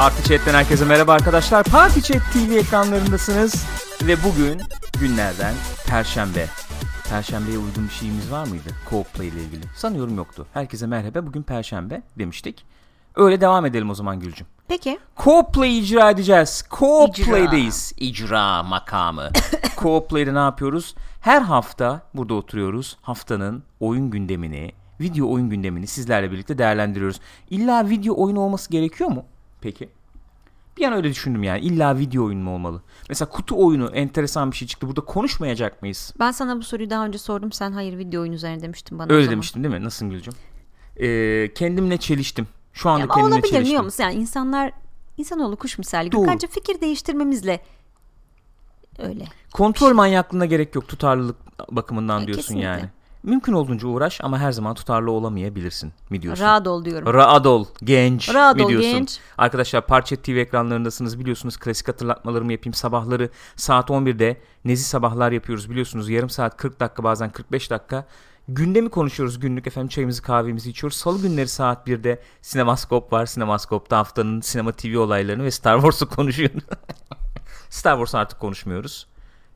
Party Chat'ten herkese merhaba arkadaşlar. Party Chat TV ekranlarındasınız. Ve bugün günlerden Perşembe. Perşembeye uygun bir şeyimiz var mıydı? Co-play ile ilgili. Sanıyorum yoktu. Herkese merhaba. Bugün Perşembe demiştik. Öyle devam edelim o zaman Gülcüm. Peki. Co-play icra edeceğiz. Co-play'deyiz. İcra makamı. Co-play'de ne yapıyoruz? Her hafta burada oturuyoruz. Haftanın oyun gündemini, video oyun gündemini sizlerle birlikte değerlendiriyoruz. İlla video oyunu olması gerekiyor mu? Peki. Bir an öyle düşündüm yani. İlla video oyun mu olmalı? Mesela kutu oyunu enteresan bir şey çıktı. Burada konuşmayacak mıyız? Ben sana bu soruyu daha önce sordum. Sen hayır video oyun üzerine demiştin bana. Öyle demiştim değil mi? Nasılsın Gülcüm? Ee, kendimle çeliştim. Şu anda Ama kendimle olabilir çeliştim. biliyor musun? Yani insanlar insanoğlu kuş misali. Doğru. Gökhan'cığım fikir değiştirmemizle öyle. Kontrol manyaklığına gerek yok tutarlılık bakımından E, diyorsun kesinlikle. yani. Mümkün olduğunca uğraş ama her zaman tutarlı olamayabilirsin mi diyorsun? Rahat ol diyorum. Rahat ol genç Rahat mi ol diyorsun? genç. Arkadaşlar Parçet TV ekranlarındasınız biliyorsunuz klasik hatırlatmalarımı yapayım sabahları saat 11'de Nezi sabahlar yapıyoruz biliyorsunuz yarım saat 40 dakika bazen 45 dakika gündemi konuşuyoruz günlük efendim çayımızı kahvemizi içiyoruz salı günleri saat 1'de sinemaskop var sinemaskopta haftanın sinema TV olaylarını ve Star Wars'u konuşuyoruz Star Wars artık konuşmuyoruz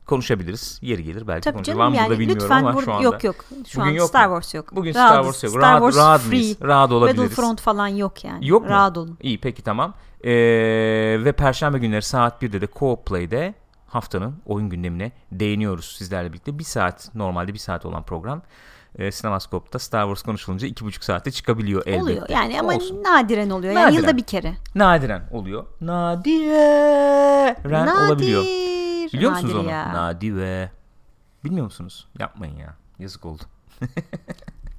konuşabiliriz yeri gelir belki Tabii canım var mı burada yani bilmiyorum lütfen ama bur- şu anda yok yok. Şu Bugün an yok Star? Wars yok. Bugün. Star Wars yok. Star Rahat, Wars rahat free. mıyız? Rahat olabiliriz. Battlefront falan yok yani. Yok mu? Rahat olun. İyi peki tamam. Ee, ve Perşembe günleri saat 1'de de Co-op Play'de haftanın oyun gündemine değiniyoruz sizlerle birlikte. Bir saat normalde bir saat olan program e, Sinemaskop'ta Star Wars konuşulunca iki buçuk saatte çıkabiliyor elbette. Oluyor yani ama Olsun. nadiren oluyor. Yani Nadiren. yılda bir kere. Nadiren oluyor. Nadiren Nadir. olabiliyor. Biliyor musunuz Nadir onu? ya. Nadive. Bilmiyor musunuz? Yapmayın ya. Yazık oldu.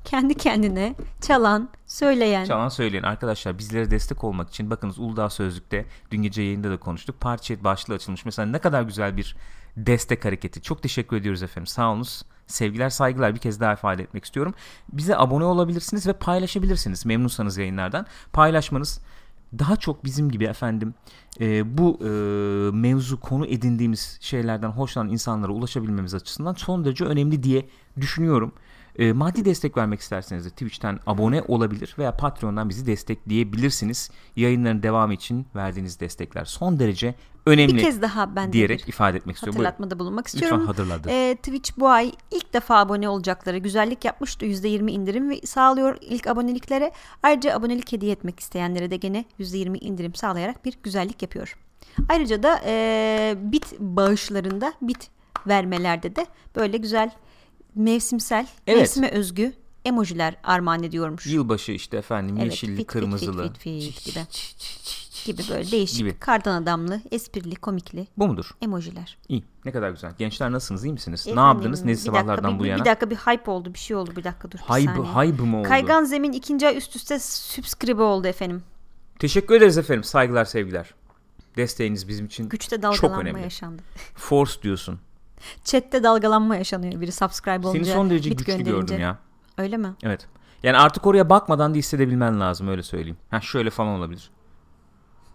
Kendi kendine çalan, söyleyen. Çalan söyleyin arkadaşlar bizlere destek olmak için bakınız Uludağ Sözlük'te dün gece yayında da konuştuk. Parça başlığı açılmış. Mesela ne kadar güzel bir destek hareketi. Çok teşekkür ediyoruz efendim. Sağ olunuz. Sevgiler saygılar bir kez daha ifade etmek istiyorum. Bize abone olabilirsiniz ve paylaşabilirsiniz memnunsanız yayınlardan. Paylaşmanız daha çok bizim gibi efendim e, bu e, mevzu konu edindiğimiz şeylerden hoşlanan insanlara ulaşabilmemiz açısından son derece önemli diye düşünüyorum. E, maddi destek vermek isterseniz de Twitch'ten abone olabilir veya Patreon'dan bizi destekleyebilirsiniz. Yayınların devamı için verdiğiniz destekler son derece önemli bir kez daha ben diyerek bir ifade etmek istiyorum. Hatırlatmada bulunmak Lütfen istiyorum. hatırladı. Ee, Twitch bu ay ilk defa abone olacakları güzellik yapmıştı. %20 indirim sağlıyor ilk aboneliklere. Ayrıca abonelik hediye etmek isteyenlere de gene %20 indirim sağlayarak bir güzellik yapıyor. Ayrıca da e, bit bağışlarında, bit vermelerde de böyle güzel mevsimsel, Evet. mevsime özgü emojiler armağan ediyormuş. Yılbaşı işte efendim Evet, yeşilli, fit, fit, kırmızılı. fit, fit, fit gibi. gibi böyle değişik, Gibi. kardan adamlı, esprili, komikli Bu mudur? emojiler. İyi. Ne kadar güzel. Gençler nasılsınız? iyi misiniz? ne Efendim, yaptınız? bir Nezi dakika, sabahlardan bir, bu bir- yana? Bir dakika bir hype oldu bir şey oldu bir dakika dur bir Hayb, saniye. hayb mı oldu? Kaygan Zemin ikinci ay üst üste subscribe oldu efendim. Teşekkür ederiz efendim. Saygılar, sevgiler. Desteğiniz bizim için Güçte çok önemli. yaşandı. Force diyorsun. Chatte dalgalanma yaşanıyor biri subscribe olunca. Seni son derece güçlü gönderince. gördüm ya. Öyle mi? Evet. Yani artık oraya bakmadan da hissedebilmen lazım öyle söyleyeyim. Ha şöyle falan olabilir.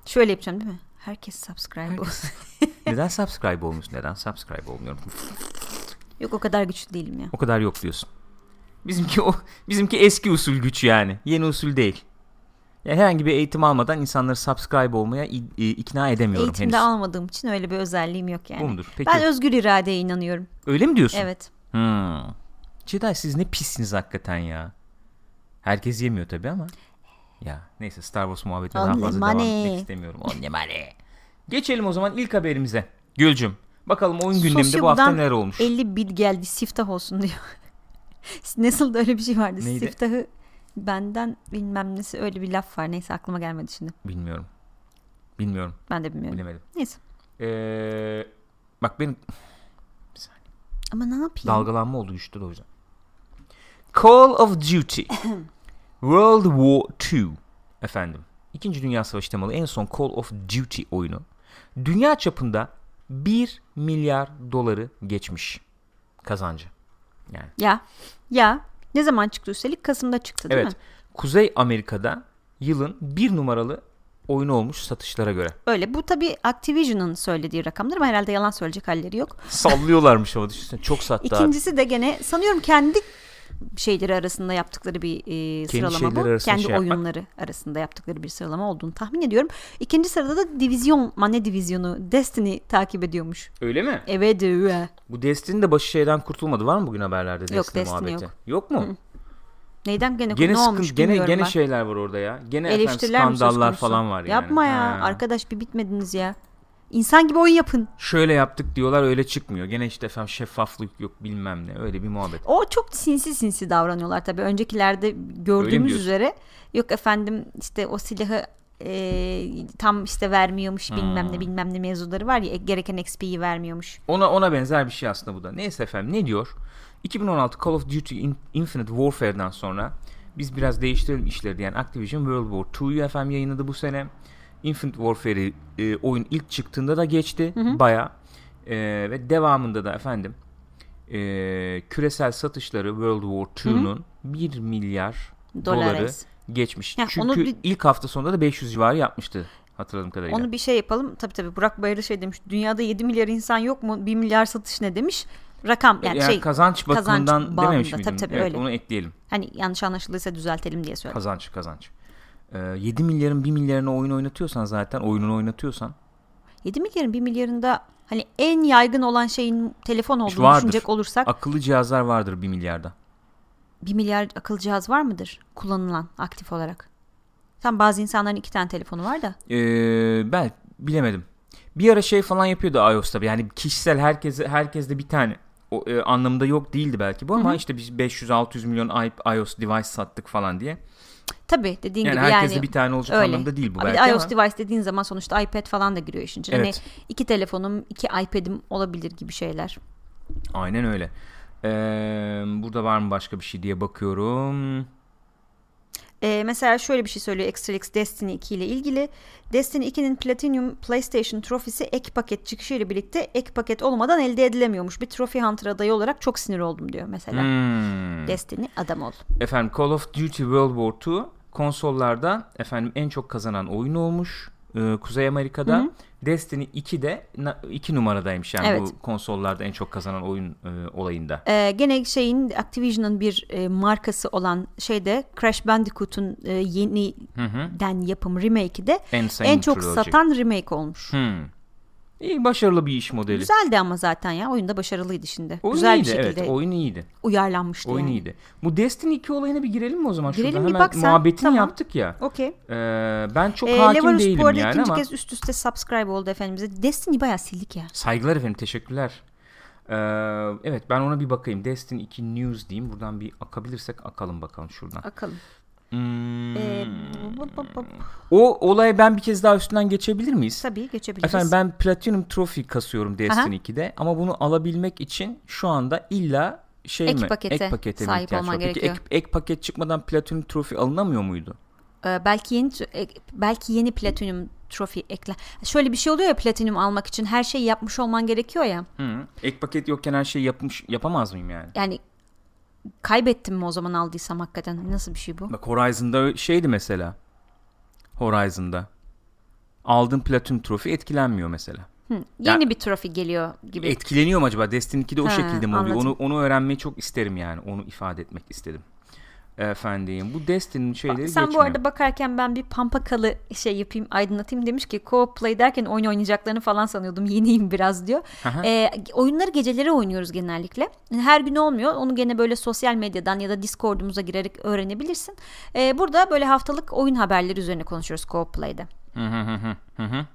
Şöyle yapacağım değil mi? Herkes subscribe olsun. Neden subscribe olmuş? Neden subscribe olmuyorum? Yok o kadar güçlü değilim ya. O kadar yok diyorsun. Bizimki o bizimki eski usul güç yani. Yeni usul değil. Yani herhangi bir eğitim almadan insanları subscribe olmaya ikna edemiyorum Eğitimde henüz. almadığım için öyle bir özelliğim yok yani. Bu mudur? Peki. Ben özgür iradeye inanıyorum. Öyle mi diyorsun? Evet. Hmm. Jedi siz ne pissiniz hakikaten ya. Herkes yemiyor tabi ama. Ya neyse Star Wars muhabbetine daha fazla devam money. etmek istemiyorum. Only money. Geçelim o zaman ilk haberimize. Gülcüm. Bakalım oyun gündeminde bu hafta neler olmuş? 50 bid geldi siftah olsun diyor. Nasıl da öyle bir şey vardı. Neydi? Siftahı benden bilmem nesi öyle bir laf var. Neyse aklıma gelmedi şimdi. Bilmiyorum. Bilmiyorum. Ben de bilmiyorum. Bilemedim. Neyse. Ee, bak benim Ama ne yapayım? dalgalanma oldu güçlü de o yüzden. Call of Duty. World War II. Efendim. İkinci Dünya Savaşı temalı en son Call of Duty oyunu. Dünya çapında 1 milyar doları geçmiş kazancı. Yani Ya. Ya. Ne zaman çıktı üstelik? Kasım'da çıktı değil evet. mi? Kuzey Amerika'da yılın bir numaralı oyunu olmuş satışlara göre. Öyle. Bu tabii Activision'ın söylediği rakamlar ama herhalde yalan söyleyecek halleri yok. Sallıyorlarmış ama düşünsene. Çok sattı abi. İkincisi de gene sanıyorum kendi şeyleri arasında yaptıkları bir e, Kendi sıralama bu. Kendi şey yapmak. oyunları arasında yaptıkları bir sıralama olduğunu tahmin ediyorum. İkinci sırada da Divizyon, ne divizyonu? Destiny takip ediyormuş. Öyle mi? Evet. evet. Bu Destiny de başı şeyden kurtulmadı. Var mı bugün haberlerde Destiny, Yok, Destiny muhabbeti? yok. Yok mu? Neyden gene, Gene ne sıkıntı, olmuş gene gene ben. şeyler var orada ya. Gene efendim Eleştiriler skandallar falan var yani. Yapma ya. Ha. Arkadaş bir bitmediniz ya. İnsan gibi oyun yapın. Şöyle yaptık diyorlar öyle çıkmıyor. Gene işte efendim şeffaflık yok bilmem ne öyle bir muhabbet. O çok sinsi sinsi davranıyorlar tabii. Öncekilerde gördüğümüz üzere yok efendim işte o silahı e, tam işte vermiyormuş bilmem Hmm. ne bilmem ne mevzuları var ya gereken XP'yi vermiyormuş. Ona ona benzer bir şey aslında bu da. Neyse efendim ne diyor? 2016 Call of Duty In- Infinite Warfare'dan sonra biz biraz değiştirelim işleri diyen Activision World War II'yu efendim yayınladı bu sene. Infinite Warfare'i e, oyun ilk çıktığında da geçti baya ve devamında da efendim e, küresel satışları World War II'nun 1 milyar doları geçmiş. Heh, Çünkü onu bir- ilk hafta sonunda da 500 civarı yapmıştı hatırladığım kadarıyla. Onu bir şey yapalım. Tabii tabii Burak Bayırı şey demiş. Dünyada 7 milyar insan yok mu? 1 milyar satış ne demiş? Rakam yani, yani şey kazanç kazanç bakımından bağında. dememiş Tabii miydim? tabii, evet, öyle. onu ekleyelim. hani yanlış anlaşıldıysa düzeltelim diye söyledim. Kazanç kazanç. Ee, 7 milyarın 1 milyarına oyun oynatıyorsan zaten oyununu oynatıyorsan 7 milyarın 1 milyarında hani en yaygın olan şeyin telefon olduğunu vardır. düşünecek olursak akıllı cihazlar vardır 1 milyarda. 1 milyar akıllı cihaz var mıdır kullanılan aktif olarak? Tam bazı insanların iki tane telefonu var da. Ee, ben bilemedim. Bir ara şey falan yapıyordu iOS tabii. Yani kişisel herkese herkeste bir tane o, e, anlamında yok değildi belki bu ama işte biz 500-600 milyon iOS device sattık falan diye. Tabii dediğin Yani gibi herkeste yani bir tane olacak öyle. anlamda değil bu belki iOS ama. device dediğin zaman sonuçta iPad falan da giriyor işin içine. Evet. Hani iki telefonum, iki iPad'im olabilir gibi şeyler. Aynen öyle. Ee, burada var mı başka bir şey diye bakıyorum. Ee, mesela şöyle bir şey söylüyor XRX Destiny 2 ile ilgili. Destiny 2'nin Platinum PlayStation trofisi ek paket çıkışıyla birlikte ek paket olmadan elde edilemiyormuş. Bir Trophy Hunter adayı olarak çok sinir oldum diyor mesela. Hmm. Destiny adam ol. Efendim Call of Duty World War II konsollarda efendim en çok kazanan oyun olmuş. Ee, Kuzey Amerika'da Destiny 2 de 2 numaradaymış yani Evet. bu konsollarda en çok kazanan oyun e, olayında. Ee, gene şeyin Activision'ın bir e, markası olan şeyde Crash Bandicoot'un e, yeniden yapım remake'i de Insane en çok Trilogy. satan remake olmuş. Hmm. İyi başarılı bir iş modeli. Güzeldi ama zaten ya. Oyun da başarılıydı şimdi. Oyun Güzel iyiydi bir şekilde evet oyun iyiydi. uyarlanmıştı Oyun yani. iyiydi. Bu Destiny 2 olayına bir girelim mi o zaman? Girelim Şurada bir hemen bak sen. muhabbetini Tamam. yaptık ya. Okey. Ee, ben çok Ee, hakim Levarus değilim bu arada yani ikinci ama. kez üst üste subscribe oldu efendimize. Destiny bayağı sildik ya. Saygılar efendim teşekkürler. Ee, evet ben ona bir bakayım. Destiny 2 News diyeyim. Buradan bir akabilirsek akalım bakalım şuradan. Bakalım. Hmm. Ee, bu- bu- bu- O olaya ben bir kez daha üstünden geçebilir miyiz? tabii geçebiliriz. Efendim ben Platinum Trophy kasıyorum Destiny 2'de ama bunu alabilmek için şu anda illa şey Ek mi? pakete ek pakete sahip olman var? Peki gerekiyor. ek, ek paket çıkmadan Platinum Trophy alınamıyor muydu? Ee, belki yeni belki yeni Platinum Trophy ekle. Şöyle bir şey oluyor ya Platinum almak için her şeyi yapmış olman gerekiyor ya. Hı. Ek paket yokken her şeyi yapmış yapamaz mıyım yani? Yani kaybettim mi o zaman aldıysam hakikaten? Nasıl bir şey bu? Bak Horizon'da şeydi mesela. Horizon'da. Aldığın Platinum Trophy etkilenmiyor mesela. Hı, yeni bir trofi geliyor gibi. Etkileniyor mu acaba? Destiny 2'de o Ha, şekilde mi oluyor? anladım. Onu onu öğrenmeyi çok isterim yani. Onu ifade etmek istedim. Efendim bu Destiny'nin şeyleri Sen geçmiyor. bu arada bakarken ben bir pampakalı şey yapayım aydınlatayım demiş ki co play derken oyun oynayacaklarını falan sanıyordum yeniyim biraz diyor. Aha. Ee, oyunları geceleri oynuyoruz genellikle. Her gün olmuyor. Onu gene böyle sosyal medyadan ya da Discord'umuza girerek öğrenebilirsin. Ee, burada böyle haftalık oyun haberleri üzerine konuşuyoruz co play'de. Hı hı hı hı.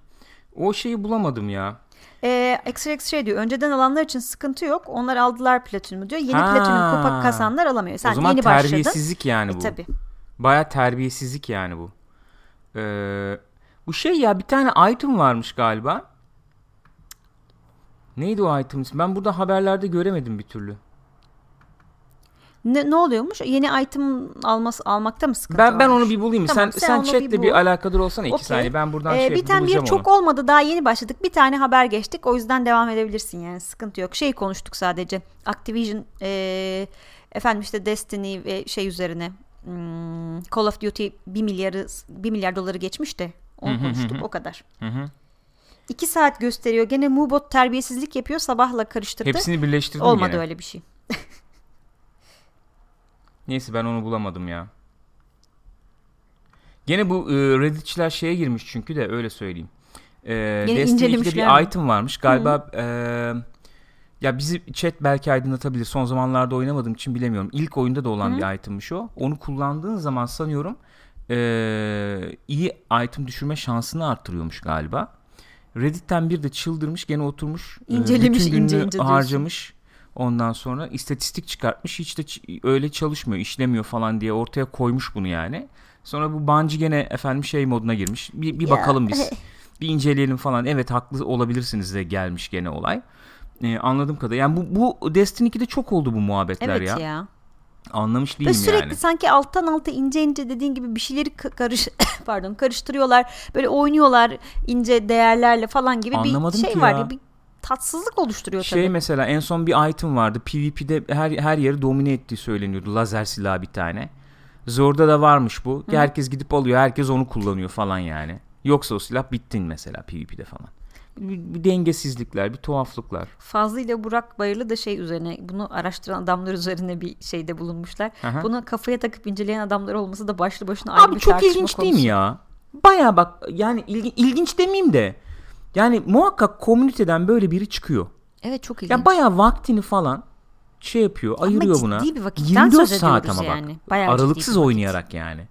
O şeyi bulamadım ya. Ee, XRX şey diyor önceden alanlar için sıkıntı yok. Onlar aldılar platinumu diyor. Yeni Ha. platinum kupa kasanlar alamıyor. Sen o zaman yeni başladın. terbiyesizlik yani E, bu. tabii. Baya terbiyesizlik yani bu. Ee, bu şey ya bir tane item varmış galiba. Neydi o item? Ben burada haberlerde göremedim bir türlü. Ne, ne oluyormuş? Yeni item alması almakta mı sıkıntı Ben ben varmış? onu bir bulayım. Tamam, sen sen sen chatle bir bir, alakadar olsana iki Okey. saniye. Ben buradan Ee, şey bir tane bir çok olmadı daha yeni başladık. Bir tane haber geçtik. O yüzden devam edebilirsin yani sıkıntı yok. Şey konuştuk sadece. Activision ee, efendim işte Destiny ve şey üzerine hmm, Call of Duty 1 milyarı 1 milyar doları geçmiş de onu konuştuk o kadar. Hı hı. 2 saat gösteriyor. Gene Mubot terbiyesizlik yapıyor. Sabahla karıştırdı. Hepsini birleştirdim Olmadı gene. öyle bir şey. Neyse ben onu bulamadım ya. Gene bu e, Reddit'çiler şeye girmiş çünkü de öyle söyleyeyim. E, Destiny 2'de incelemişler bir item varmış. Galiba e, ya bizi chat belki aydınlatabilir. Son zamanlarda oynamadığım için bilemiyorum. İlk oyunda da olan bir itemmiş o. Onu kullandığın zaman sanıyorum e, iyi item düşürme şansını arttırıyormuş galiba. Reddit'ten bir de çıldırmış gene oturmuş. e, İncelemiş, bütün gününü ince ince harcamış. Ondan sonra istatistik çıkartmış. Hiç de öyle çalışmıyor, işlemiyor falan diye ortaya koymuş bunu yani. Sonra bu Bungie gene efendim şey moduna girmiş. Bir, bir Ya. bakalım biz. bir inceleyelim falan. Evet haklı olabilirsiniz de gelmiş gene olay. Ee, anladığım kadarıyla. Yani bu, bu Destiny 2'de çok oldu bu muhabbetler Evet ya. ya. Anlamış Böyle değilim sürekli yani. sanki alttan alta ince ince dediğin gibi bir şeyleri ka- karış pardon karıştırıyorlar. Böyle oynuyorlar ince değerlerle falan gibi Anlamadım bir şey ki var ya. ya. Bir tatsızlık oluşturuyor Şey tabii. mesela en son bir item vardı. PvP'de her her yeri domine ettiği söyleniyordu. Lazer silahı bir tane. Zorda da varmış bu. Herkes gidip alıyor. Herkes onu kullanıyor falan yani. Yoksa o silah bittin mesela PvP'de falan. Bir, bir dengesizlikler, bir tuhaflıklar. Fazlı ile Burak Bayırlı da şey üzerine bunu araştıran adamlar üzerine bir şeyde bulunmuşlar. Aha. Bunu kafaya takıp inceleyen adamlar olması da başlı başına ayrı Abi bir çok tartışma ilginç konusu. değil mi ya? Baya bak yani ilgi- ilginç demeyeyim de yani muhakkak komüniteden böyle biri çıkıyor. Evet çok ilginç. Ya baya vaktini falan şey yapıyor, ayırıyor ciddi buna. bir vakitten 24 söz saat ama bak. yani. Bayağı ciddi aralıksız oynayarak yani.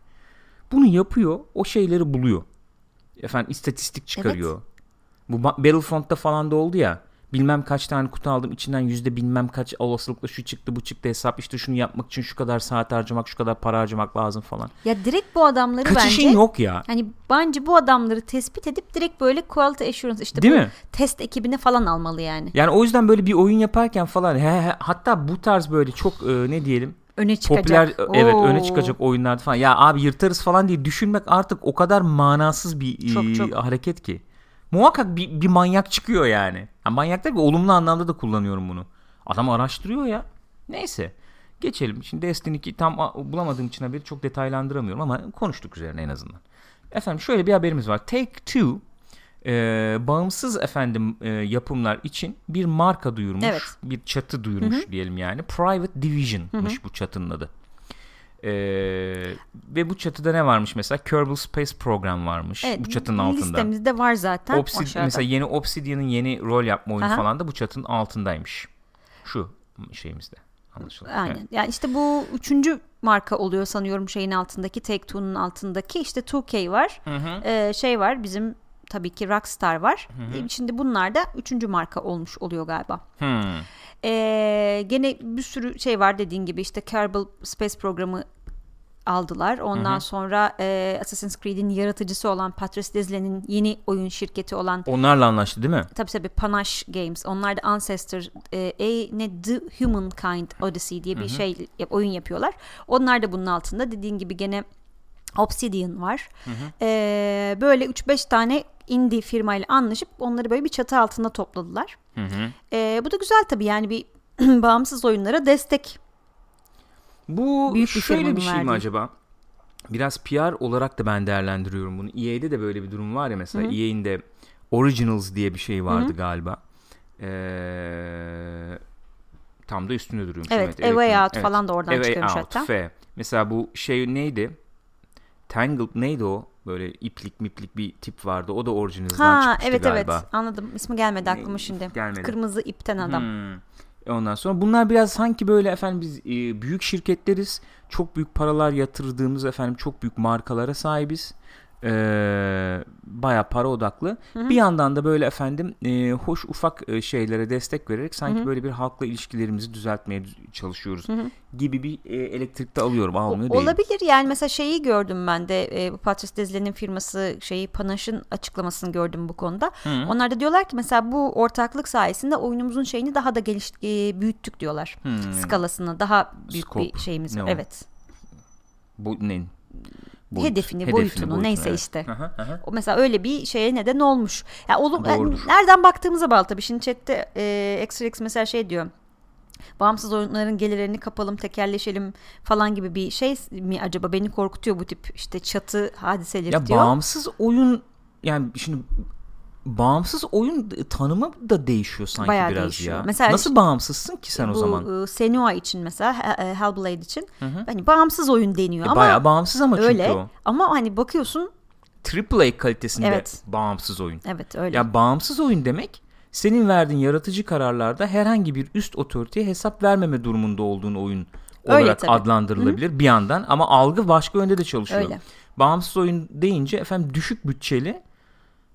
Bunu yapıyor, o şeyleri buluyor. Efendim istatistik çıkarıyor. Bu Ba- Battlefront'ta falan da oldu ya. Bilmem kaç tane kutu aldım içinden yüzde bilmem kaç olasılıkla şu çıktı bu çıktı hesap işte şunu yapmak için şu kadar saat harcamak şu kadar para harcamak lazım falan. Ya direkt bu adamları Kaçışın bence yok ya. hani bence bu adamları tespit edip direkt böyle quality assurance işte Değil bu mi? test ekibine falan almalı yani. Yani o yüzden böyle bir oyun yaparken falan he, he, hatta bu tarz böyle çok e, ne diyelim Öne çıkacak. popüler evet Oo. öne çıkacak oyunlarda falan ya abi yırtarız falan diye düşünmek artık o kadar manasız bir Çok, e, çok. hareket ki. Muhakkak bir, bir manyak çıkıyor yani. Ha, manyak değil? Olumlu anlamda da kullanıyorum bunu. Adam araştırıyor ya. Neyse. Geçelim. Şimdi Destiny 2 tam bulamadığım için haberi çok detaylandıramıyorum ama konuştuk üzerine en azından. Efendim şöyle bir haberimiz var. Take-Two e, bağımsız efendim e, yapımlar için bir marka duyurmuş. Evet. Bir çatı duyurmuş diyelim yani. Private Division'mış bu çatının adı. E, ve bu çatıda ne varmış mesela? Kerbal Space Program varmış Evet, bu çatının altında. Listemizde var zaten. Obsid- aşağıda. mesela yeni Obsidian'ın yeni rol yapma oyunu Aha. falan da bu çatının altındaymış. Şu şeyimizde. Anlaşıldı. Aynen. Evet. Yani işte bu üçüncü marka oluyor sanıyorum şeyin altındaki Take-Two'nun altındaki işte 2K var. Ee, şey var bizim tabii ki Rockstar var. Ee, Şimdi bunlar da üçüncü marka olmuş oluyor galiba. Hmm. Ee, gene bir sürü şey var dediğin gibi işte Kerbal Space programı aldılar. Ondan sonra e, Assassin's Creed'in yaratıcısı olan Patrice Deslan'in yeni oyun şirketi olan Onlarla anlaştı değil mi? tabii tabii Panache Games. Onlar da Ancestor e, e, ne The Humankind Odyssey diye bir şey yap- oyun yapıyorlar. Onlar da bunun altında. Dediğin gibi gene Obsidian var. E, böyle 3-5 tane indie firmayla anlaşıp onları böyle bir çatı altında topladılar. Hı hı. E, bu da güzel tabii yani bir bağımsız oyunlara destek. Bu Büyük bir şöyle bir şey mi verdiği. acaba? Biraz PR olarak da ben değerlendiriyorum bunu. EA'de de böyle bir durum var ya mesela. EA'in de Originals diye bir şey vardı galiba. Ee, tam da üstünde duruyormuş. Evet, A Way elektronik- Out falan da oradan A Way çıkıyormuş Out, hatta. F. Mesela bu şey neydi? Tangled neydi o? Böyle iplik miplik bir tip vardı. O da Originals'dan Ha çıkmıştı evet galiba. evet anladım. İsmi gelmedi aklıma şimdi. gelmedi. Kırmızı ipten adam. Hmm. Ondan sonra bunlar biraz sanki böyle efendim biz e, büyük şirketleriz. Çok büyük paralar yatırdığımız efendim çok büyük markalara sahibiz. Ee, Baya para odaklı. Bir yandan da böyle efendim e, hoş ufak e, şeylere destek vererek sanki böyle bir halkla ilişkilerimizi düzeltmeye dü- çalışıyoruz gibi bir e, elektrikte alıyorum. Almıyor değilim. Olabilir yani mesela şeyi gördüm ben de e, bu Patrice Deslan'in firması şeyi Panache'ın açıklamasını gördüm bu konuda. Onlar da diyorlar ki mesela bu ortaklık sayesinde oyunumuzun şeyini daha da geliş e, büyüttük diyorlar. Hmm. Skalasını daha büyük Scope. bir şeyimiz var. o? Evet. Bu ne? Boyut. Hedefini, boyutunu, neyse evet. işte. Aha, aha. O mesela öyle bir şeye neden olmuş. Ya yani Doğrudur. nereden baktığımıza bağlı tabii. Şimdi chatte e, XRX mesela şey diyor. Bağımsız oyunların gelirlerini kapalım, tekerleşelim falan gibi bir şey mi acaba beni korkutuyor bu tip işte çatı hadiseleri Ya diyor. bağımsız oyun yani şimdi bağımsız oyun tanımı da değişiyor sanki Bayağı biraz değişiyor. ya. Mesela Nasıl şu- bağımsızsın ki sen o bu zaman? e, Senua için mesela e, Hellblade için hani bağımsız oyun deniyor E, ama bayağı bağımsız ama çünkü öyle o. ama hani bakıyorsun AAA kalitesinde Evet. bağımsız oyun. evet öyle. Ya bağımsız oyun demek senin verdiğin yaratıcı kararlarda herhangi bir üst otoriteye hesap vermeme durumunda olduğun oyun Öyle olarak tabii. adlandırılabilir bir yandan ama algı başka yönde de çalışıyor. Öyle. Bağımsız oyun deyince efendim düşük bütçeli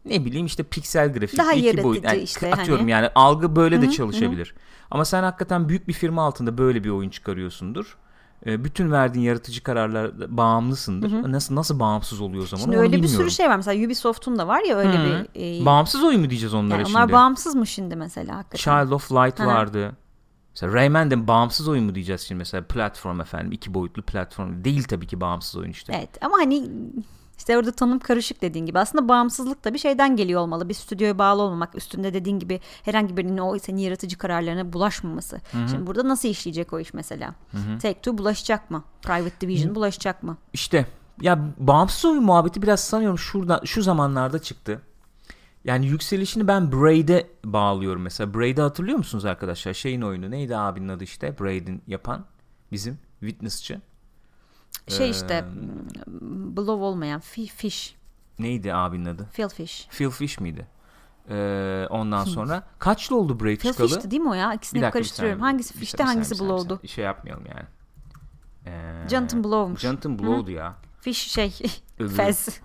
ne bileyim işte piksel grafik Daha iki yaratıcı boyut yani işte atıyorum hani. yani algı böyle de çalışabilir. Ama sen hakikaten büyük bir firma altında böyle bir oyun çıkarıyorsundur. Ee, bütün verdiğin yaratıcı kararlar bağımlısındır. Nasıl nasıl bağımsız oluyor o zaman Şimdi öyle bir bilmiyorum. sürü şey var. Mesela Ubisoft'un da var ya öyle Hı. bir e, Bağımsız oyun mu diyeceğiz onlara yani şimdi? onlar bağımsız mı şimdi mesela hakikaten? Child of Light Hı hı. vardı. Mesela Rayman de bağımsız oyun mu diyeceğiz şimdi mesela platform efendim iki boyutlu platform değil tabii ki bağımsız oyun işte. Evet ama hani işte orada tanım karışık dediğin gibi. Aslında bağımsızlık da bir şeyden geliyor olmalı. Bir stüdyoya bağlı olmamak, üstünde dediğin gibi herhangi birinin o senin yaratıcı kararlarına bulaşmaması. Şimdi burada nasıl işleyecek o iş mesela? Take-Two bulaşacak mı? Private Division bulaşacak mı? İşte ya bağımsız oyun muhabbeti biraz sanıyorum şurada şu zamanlarda çıktı. Yani yükselişini ben Braid'e bağlıyorum mesela. Braid'i hatırlıyor musunuz arkadaşlar? Şeyin oyunu neydi abinin adı işte? Braid'in yapan bizim Witness'çı. Şey işte blow olmayan fi- fish, Neydi abinin adı? Phil Fish. Phil Fish miydi? Ee, ondan sonra kaçlı oldu Braid Phil çıkalı? Fish'ti değil mi o ya? İkisini dakika, karıştırıyorum. saniye. Hangisi Fish'ti saniye, hangisi saniye, Blow'du? saniye. Şey yapmayalım yani. Ee, Jonathan Blow'muş. Jonathan Blow'du ya. Fish şey. Fez.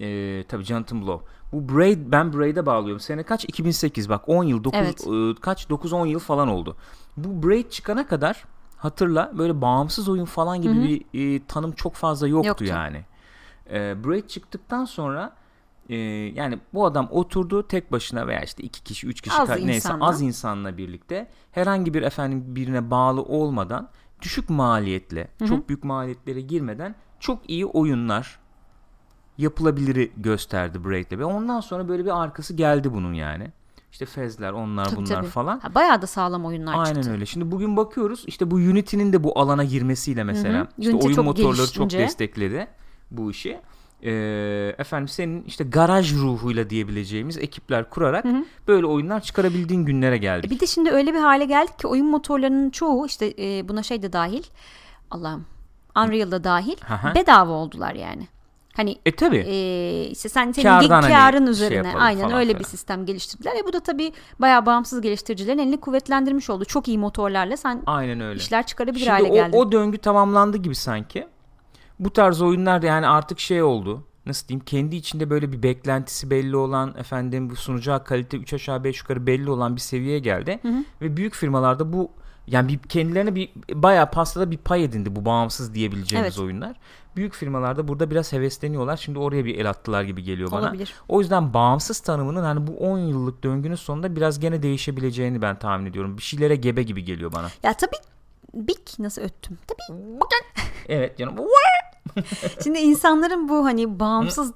Ee, tabii Jonathan Blow. Bu Braid ben Braid'e bağlıyorum. Sene kaç? 2008 bak 10 yıl 9 Evet. e, kaç 9 10 yıl falan oldu. Bu Braid çıkana kadar hatırla böyle bağımsız oyun falan gibi bir e, tanım çok fazla yoktu, Yoktu. yani. Ee, Braid çıktıktan sonra e, yani bu adam oturdu tek başına veya işte iki kişi, üç kişi Az ka- neyse insanla. az insanla birlikte herhangi bir efendim birine bağlı olmadan düşük maliyetle, çok büyük maliyetlere girmeden çok iyi oyunlar yapılabiliri gösterdi Braid'le ve ondan sonra böyle bir arkası geldi bunun yani. İşte Fezler, onlar Tabii, bunlar tabii. falan. Ha, bayağı da sağlam oyunlar Aynen çıktı. öyle. Şimdi bugün bakıyoruz işte bu Unity'nin de bu alana girmesiyle mesela Hı hı. işte Unity oyun çok motorları çok gelişince- destekledi bu işi. Ee, efendim senin işte garaj ruhuyla diyebileceğimiz ekipler kurarak böyle oyunlar çıkarabildiğin günlere geldik. E Bir de şimdi öyle bir hale geldik ki oyun motorlarının çoğu işte e, buna şey de dahil. Allah'ım. Unreal'da dahil. Aha. bedava oldular yani. Hani E tabi. e, işte sen senin Kârdan ge- hani şey üzerine yapalım aynen falan öyle filan. bir sistem geliştirdiler. E bu da tabii bayağı bağımsız geliştiricilerin elini kuvvetlendirmiş oldu. Çok iyi motorlarla sen Aynen öyle. işler çıkarabilir Şimdi hale o, geldin. o döngü tamamlandı gibi sanki. Bu tarz oyunlar yani artık şey oldu. Nasıl diyeyim? Kendi içinde böyle bir beklentisi belli olan efendim bu sunacağı kalite 3 aşağı 5 yukarı belli olan bir seviyeye geldi. Ve büyük firmalarda bu yani bir kendilerine bir bayağı pastada bir pay edindi bu bağımsız diyebileceğimiz Evet. oyunlar. Büyük firmalarda burada biraz hevesleniyorlar. Şimdi oraya bir el attılar gibi geliyor bana. Olabilir. O yüzden bağımsız tanımının hani bu 10 yıllık döngünün sonunda biraz gene değişebileceğini ben tahmin ediyorum. Bir şeylere gebe gibi geliyor bana. Ya tabii Bik nasıl öttüm? Tabii. Evet canım. Şimdi insanların bu hani bağımsız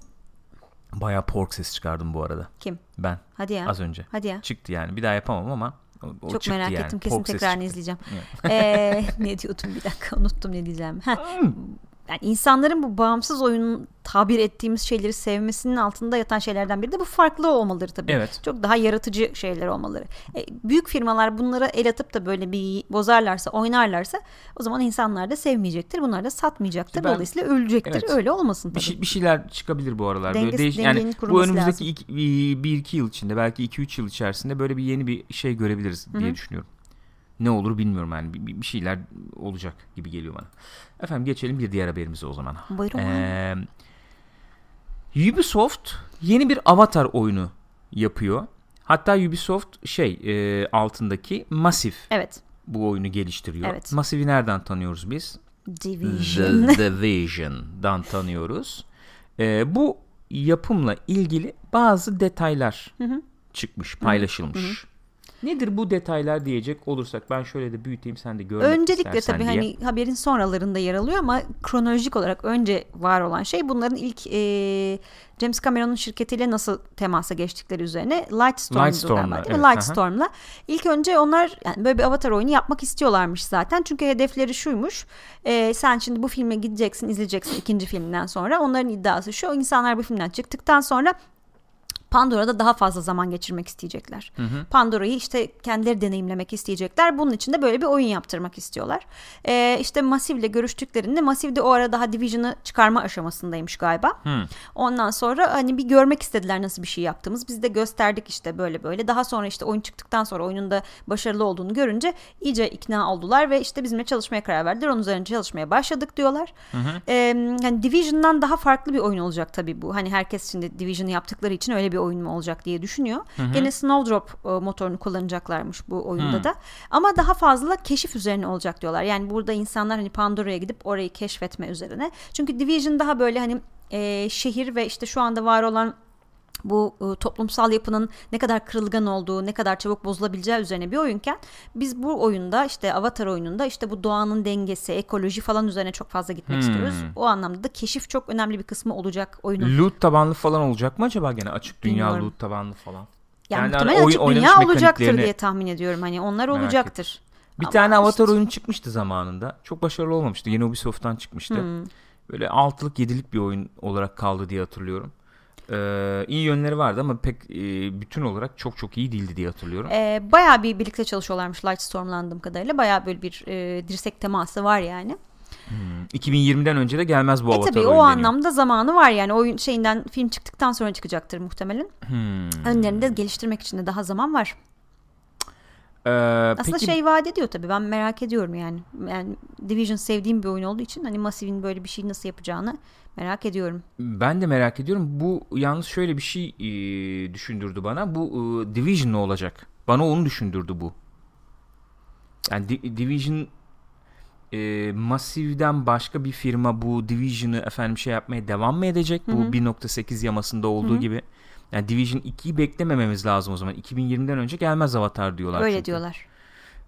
Bayağı pork sesi çıkardım bu arada. kim? Ben Hadi ya. az önce. Hadi ya. Çıktı yani. Bir daha yapamam ama o, Çok merak yani. ettim. Kesin tekrarını çıktı. izleyeceğim. Ee, ne diyordum bir dakika unuttum ne diyeceğim. Heh. Yani insanların bu bağımsız oyun tabir ettiğimiz şeyleri sevmesinin altında yatan şeylerden biri de bu farklı olmaları tabii. Evet. Çok daha yaratıcı şeyler olmaları. E, büyük firmalar bunlara el atıp da böyle bir bozarlarsa, oynarlarsa o zaman insanlar da sevmeyecektir. Bunlar da satmayacaktır. Ben- Dolayısıyla ölecektir. Evet. Öyle olmasın Bir, tabii. şey, bir şeyler çıkabilir bu aralar. Böyle Dengesi- değiş- yani bu önümüzdeki lazım. iki, bir, bir iki yıl içinde belki iki üç yıl içerisinde böyle bir yeni bir şey görebiliriz diye düşünüyorum. Ne olur bilmiyorum yani bir, bir şeyler olacak gibi geliyor bana. Efendim geçelim bir diğer haberimize o zaman. Buyurun. Ee, Ubisoft yeni bir Avatar oyunu yapıyor. Hatta Ubisoft şey e, altındaki Massive Evet. bu oyunu geliştiriyor. Evet. Massive'i nereden tanıyoruz biz? Division. The Division'dan tanıyoruz. Ee, bu yapımla ilgili bazı detaylar çıkmış, paylaşılmış. Nedir bu detaylar diyecek olursak ben şöyle de büyüteyim sen de görmek Öncelikle tabii diye. hani haberin sonralarında yer alıyor ama kronolojik olarak önce var olan şey bunların ilk e, James Cameron'un şirketiyle nasıl temasa geçtikleri üzerine Lightstorm'du Lightstorm'la, galiba değil mi? evet, Lightstorm'la. İlk önce onlar yani böyle bir avatar oyunu yapmak istiyorlarmış zaten. Çünkü hedefleri şuymuş. e, sen şimdi bu filme gideceksin, izleyeceksin ikinci filmden sonra. Onların iddiası şu. insanlar bu filmden çıktıktan sonra Pandora'da daha fazla zaman geçirmek isteyecekler. Hı hı. Pandora'yı işte kendileri deneyimlemek isteyecekler. Bunun için de böyle bir oyun yaptırmak istiyorlar. Ee, işte Massive'le görüştüklerinde Massive de o ara daha Division'ı çıkarma aşamasındaymış galiba. Hı. Ondan sonra hani bir görmek istediler nasıl bir şey yaptığımız. Biz de gösterdik işte böyle böyle. Daha sonra işte oyun çıktıktan sonra oyunun da başarılı olduğunu görünce iyice ikna oldular ve işte bizimle çalışmaya karar verdiler. Onun üzerine çalışmaya başladık diyorlar. Ee, hani Division'dan daha farklı bir oyun olacak tabii bu. Hani herkes şimdi Division'ı yaptıkları için öyle bir oyun mu olacak diye düşünüyor. Gene Snowdrop e, motorunu kullanacaklarmış bu oyunda Hı. da. Ama daha fazla keşif üzerine olacak diyorlar. Yani burada insanlar hani Pandora'ya gidip orayı keşfetme üzerine. Çünkü Division daha böyle hani e, şehir ve işte şu anda var olan bu e, toplumsal yapının ne kadar kırılgan olduğu, ne kadar çabuk bozulabileceği üzerine bir oyunken biz bu oyunda işte Avatar oyununda işte bu doğanın dengesi, ekoloji falan üzerine çok fazla gitmek Hmm. istiyoruz. O anlamda da keşif çok önemli bir kısmı olacak oyunun. Loot tabanlı falan olacak mı acaba gene açık dünya Bilmiyorum. loot tabanlı falan? Yani, Yani hani muhtemelen oyun- açık dünya olacaktır diye tahmin ediyorum. Hani onlar Merak olacaktır. Bir Ama tane Avatar işte- oyunu çıkmıştı zamanında. Çok başarılı olmamıştı. Yine Ubisoft'tan çıkmıştı. Hmm. Böyle altılık yedilik bir oyun olarak kaldı diye hatırlıyorum. Ee, iyi yönleri vardı ama pek e, bütün olarak çok çok iyi değildi diye hatırlıyorum. Ee, bayağı bir birlikte çalışıyorlarmış Lightstorm'la anladığım kadarıyla. Bayağı böyle bir e, dirsek teması var yani. Hmm. 2020'den önce de gelmez bu e Avatar tabii oyun o deniyor. anlamda zamanı var yani. Oyun şeyinden film çıktıktan sonra çıkacaktır muhtemelen. Hmm. Önlerinde geliştirmek için de daha zaman var. Ee, Aslında peki şey vaat ediyor tabii. Ben merak ediyorum yani. Yani Division sevdiğim bir oyun olduğu için hani Massive'in böyle bir şey nasıl yapacağını merak ediyorum. ben de merak ediyorum. Bu yalnız şöyle bir şey e, düşündürdü bana. Bu e, Division ne olacak? Bana onu düşündürdü bu. Yani Di- Division e, Massive'den başka bir firma bu Division'ı efendim şey yapmaya devam mı edecek? Bu 1.8 yamasında olduğu gibi. Yani Division 2'yi beklemememiz lazım o zaman. 2020'den önce gelmez Avatar diyorlar. Öyle çünkü. diyorlar.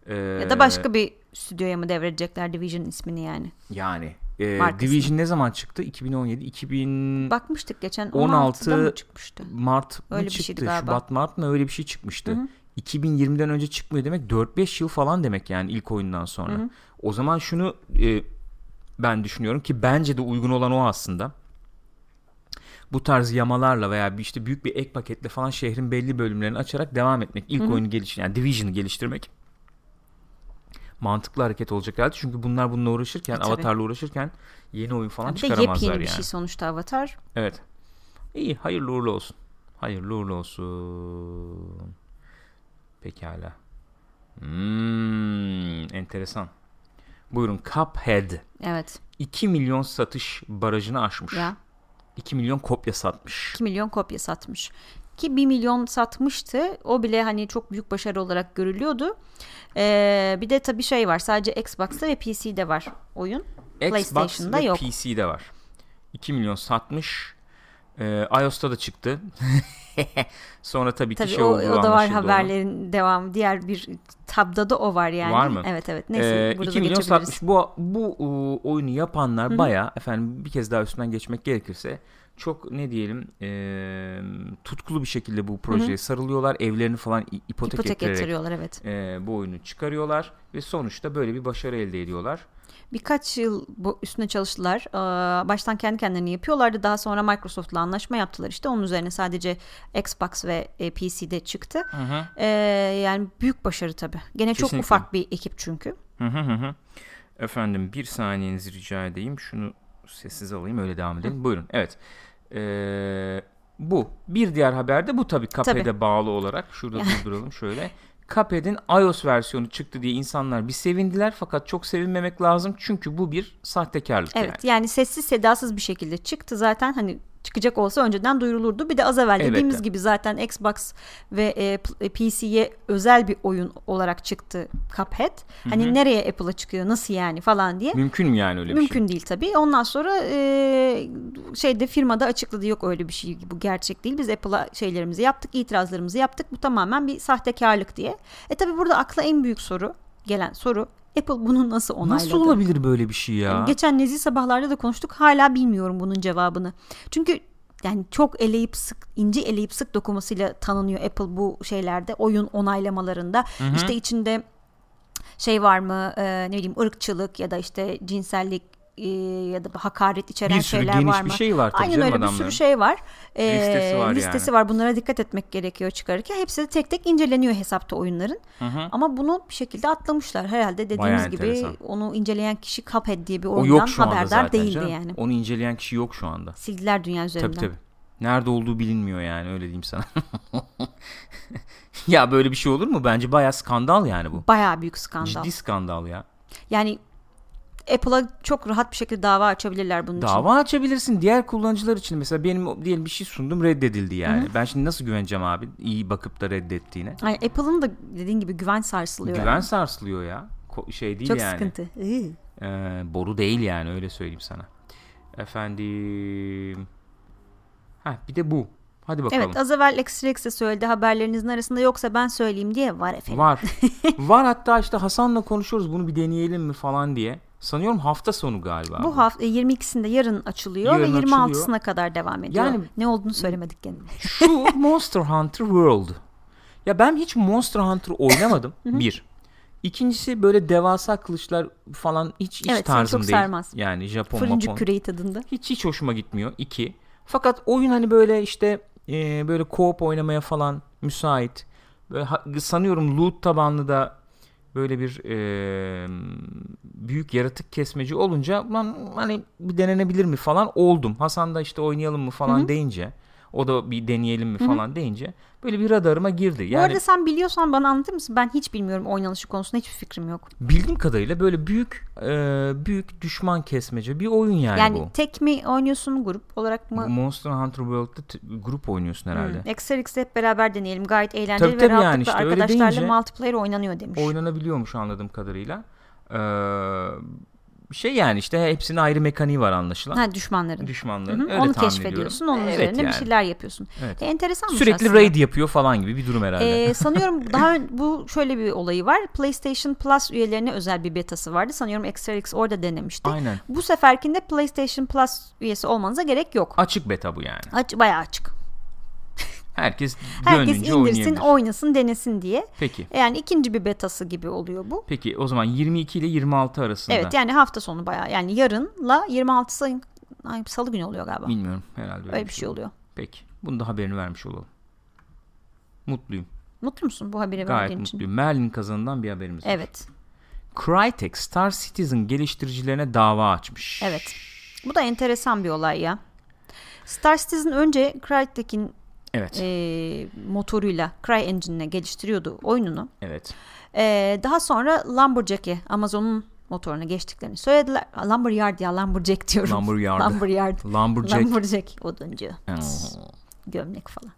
Ee, Ya da başka bir stüdyoya mı devredecekler Division ismini yani. yani e, Markasını. Division ne zaman çıktı? 2017 2000 Bakmıştık geçen 16 16'da mı çıkmıştı? Mart Öyle bir çıktı? şeydi galiba. Şubat Mart mı öyle bir şey çıkmıştı. Hı hı. 2020'den önce çıkmıyor demek 4-5 yıl falan demek yani ilk oyundan sonra. Hı hı. O zaman şunu e, ben düşünüyorum ki bence de uygun olan o aslında. Bu tarz yamalarla veya bir işte büyük bir ek paketle falan şehrin belli bölümlerini açarak devam etmek. İlk Hı hı. oyunu geliş yani Division'ı geliştirmek mantıklı hareket olacak herhalde. Çünkü bunlar bununla uğraşırken, E, tabii. Avatar'la uğraşırken yeni oyun falan de çıkaramazlar yepyeni yani. bir şey sonuçta Avatar. Evet. İyi, hayırlı uğurlu olsun. Hayırlı uğurlu olsun. Pekala. Hmm, enteresan. Buyurun Cuphead. Evet. 2 milyon satış barajını aşmış. Ya 2 milyon kopya satmış. 2 milyon kopya satmış. Ki 1 milyon satmıştı. O bile hani çok büyük başarı olarak görülüyordu. Ee, bir de tabii şey var. Sadece Xbox'ta ve PC'de var oyun. Xbox PlayStation'da ve yok. PC'de var. 2 milyon satmış. Ee, iOS'ta da çıktı. Sonra tabii, ki Tabii şey o, olduğu o da var haberlerin devamı. Diğer bir tabda da o var yani. Var mı? Evet evet. Neyse Ee, burada 2 da milyon satmış. Bu bu oyunu yapanlar baya efendim bir kez daha üstünden geçmek gerekirse çok ne diyelim e, tutkulu bir şekilde bu projeye sarılıyorlar. Evlerini falan ipotek, İpotek ettirerek evet. e, bu oyunu çıkarıyorlar ve sonuçta böyle bir başarı elde ediyorlar. Birkaç yıl bu üstüne çalıştılar. Ee, baştan kendi kendilerini yapıyorlardı. Daha sonra Microsoft'la anlaşma yaptılar işte. Onun üzerine sadece Xbox ve e, PC'de çıktı. Hı hı. Ee, yani büyük başarı tabii. Gene çok Kesinlikle. ufak bir ekip çünkü. Hı hı hı hı. Efendim bir saniyenizi rica edeyim. Şunu sessiz alayım öyle devam edelim. Buyurun. Evet. Ee, bu. Bir diğer haber de bu tabii Cuphead'e Tabii. bağlı olarak. Şurada durduralım şöyle. Cuphead'in iOS versiyonu çıktı diye insanlar bir sevindiler. Fakat çok sevinmemek lazım. Çünkü bu bir sahtekarlık Evet yani. yani sessiz sedasız bir şekilde çıktı. Zaten hani çıkacak olsa önceden duyurulurdu. Bir de az evvel Elbette. dediğimiz gibi zaten Xbox ve e, p- e, PC'ye özel bir oyun olarak çıktı Cuphead. Hani nereye Apple'a çıkıyor nasıl yani falan diye. Mümkün mü yani öyle bir şey? Mümkün değil tabii. Ondan sonra e, şeyde firmada açıkladı yok öyle bir şey bu gerçek değil. Biz Apple'a şeylerimizi yaptık, itirazlarımızı yaptık. Bu tamamen bir sahtekarlık diye. E tabii burada akla en büyük soru gelen soru Apple bunu nasıl onayladı? Nasıl olabilir böyle bir şey ya? Geçen nezih sabahlarda da konuştuk. Hala bilmiyorum bunun cevabını. Çünkü yani çok eleyip sık ince eleyip sık dokumasıyla tanınıyor Apple bu şeylerde oyun onaylamalarında. hı. İşte içinde şey var mı e, ne bileyim ırkçılık ya da işte cinsellik e, ya da hakaret içeren bir sürü şeyler geniş var mı? bir şey var tabii Aynen öyle bir adamların. sürü şey var. Ee, Listesi var listesi yani. var. Bunlara dikkat etmek gerekiyor çıkarırken. Hepsi de tek tek inceleniyor hesapta oyunların. Hı hı. Ama bunu bir şekilde atlamışlar. Herhalde dediğimiz Bayağı gibi enteresan. onu inceleyen kişi Cuphead diye bir oyundan haberdar zaten değildi canım. yani. Onu inceleyen kişi yok şu anda. Sildiler dünya üzerinden. Tabii tabii. Nerede olduğu bilinmiyor yani öyle diyeyim sana. ya böyle bir şey olur mu? Bence bayağı skandal yani bu. Bayağı büyük skandal. Ciddi skandal ya. Yani Apple'a çok rahat bir şekilde dava açabilirler bunun için. Dava açabilirsin diğer kullanıcılar için. Mesela benim diyelim bir şey sundum reddedildi yani. Ben şimdi nasıl güveneceğim abi iyi bakıp da reddettiğine? Yani Apple'ın da dediğin gibi güven sarsılıyor. Güven yani. sarsılıyor ya. Ko- şey değil Çok yani. sıkıntı. Iı. Ee, boru değil yani öyle söyleyeyim sana. Efendim. Ha bir de bu. Hadi bakalım. Evet az evvel X-Rex de söyledi haberlerinizin arasında yoksa ben söyleyeyim diye var efendim. Var. Var hatta işte Hasan'la konuşuyoruz bunu bir deneyelim mi falan diye. Sanıyorum hafta sonu galiba. Bu hafta 22'sinde yarın açılıyor Yarın ve açılıyor. 26'sına kadar devam ediyor. Yani- ne olduğunu söylemedik gene. Şu Monster Hunter World. Ya ben hiç Monster Hunter oynamadım. bir. İkincisi böyle devasa kılıçlar falan hiç hiç Evet, tarzım çok değil. sarmaz. Yani Japon Fırıncı Japon. küreği tadında. Hiç hiç hoşuma gitmiyor. İki. Fakat oyun hani böyle işte e, böyle co-op oynamaya falan müsait. Böyle sanıyorum loot tabanlı da böyle bir e, büyük yaratık kesmeci olunca lan hani bir denenebilir mi? falan oldum. Hasan da işte oynayalım mı? falan deyince o da bir deneyelim mi falan deyince böyle bir radarıma girdi. Bu Yani arada sen biliyorsan bana anlatır mısın? Ben hiç bilmiyorum oynanışı konusunda hiçbir fikrim yok. bildiğim kadarıyla böyle büyük e, büyük düşman kesmece bir oyun yani, Yani, bu. tek mi oynuyorsun grup olarak Bu mı? Monster Hunter World'da t- grup oynuyorsun herhalde. Hmm. Hep beraber deneyelim. Gayet eğlenceli Tabii ve tabii rahatlıkla yani işte öyle arkadaşlarla deyince- multiplayer oynanıyor demiş. oynanabiliyormuş anladığım kadarıyla. Ee, şey yani işte hepsinin ayrı mekaniği var anlaşılan. ha düşmanların. Düşmanların. Hı hı, Öyle Onu keşfediyorsun. ediyorum. Onun Evet üzerine yani. bir şeyler yapıyorsun. Evet. E, enteresanmış Sürekli aslında. raid yapıyor falan gibi bir durum herhalde. Ee, sanıyorum daha ön- bu şöyle bir olayı var. PlayStation Plus üyelerine özel bir betası vardı. Sanıyorum XRX orada denemişti. Aynen. Bu seferkinde PlayStation Plus üyesi olmanıza gerek yok. Açık beta bu yani. Aç, bayağı açık. Herkes, Herkes indirsin, oynasın, denesin diye. Peki. Yani ikinci bir betası gibi oluyor bu. Peki o zaman 22 ile 26 arasında. Evet yani hafta sonu bayağı. Yani yarınla 26 sayın ay, salı günü oluyor galiba. Bilmiyorum herhalde öyle, Öyle bir şey oluyor. Peki. Bunu da haberini vermiş olalım. Mutluyum. Mutlu musun bu haberi Gayet verdiğin için? mutluyum. Merlin kazanından bir haberimiz var. Evet. Crytek Star Citizen geliştiricilerine dava açmış. Evet. Bu da enteresan bir olay ya. Star Citizen önce Crytek'in Evet. e, motoruyla CryEngine'le geliştiriyordu oyununu. Evet. E, daha sonra Lumberjack'e Amazon'un motoruna geçtiklerini söylediler. Lumberyard ya Lumberjack diyorum. Lumberyard. Lumberyard. Lumberjack. Lumberjack oduncu. Gömlek falan.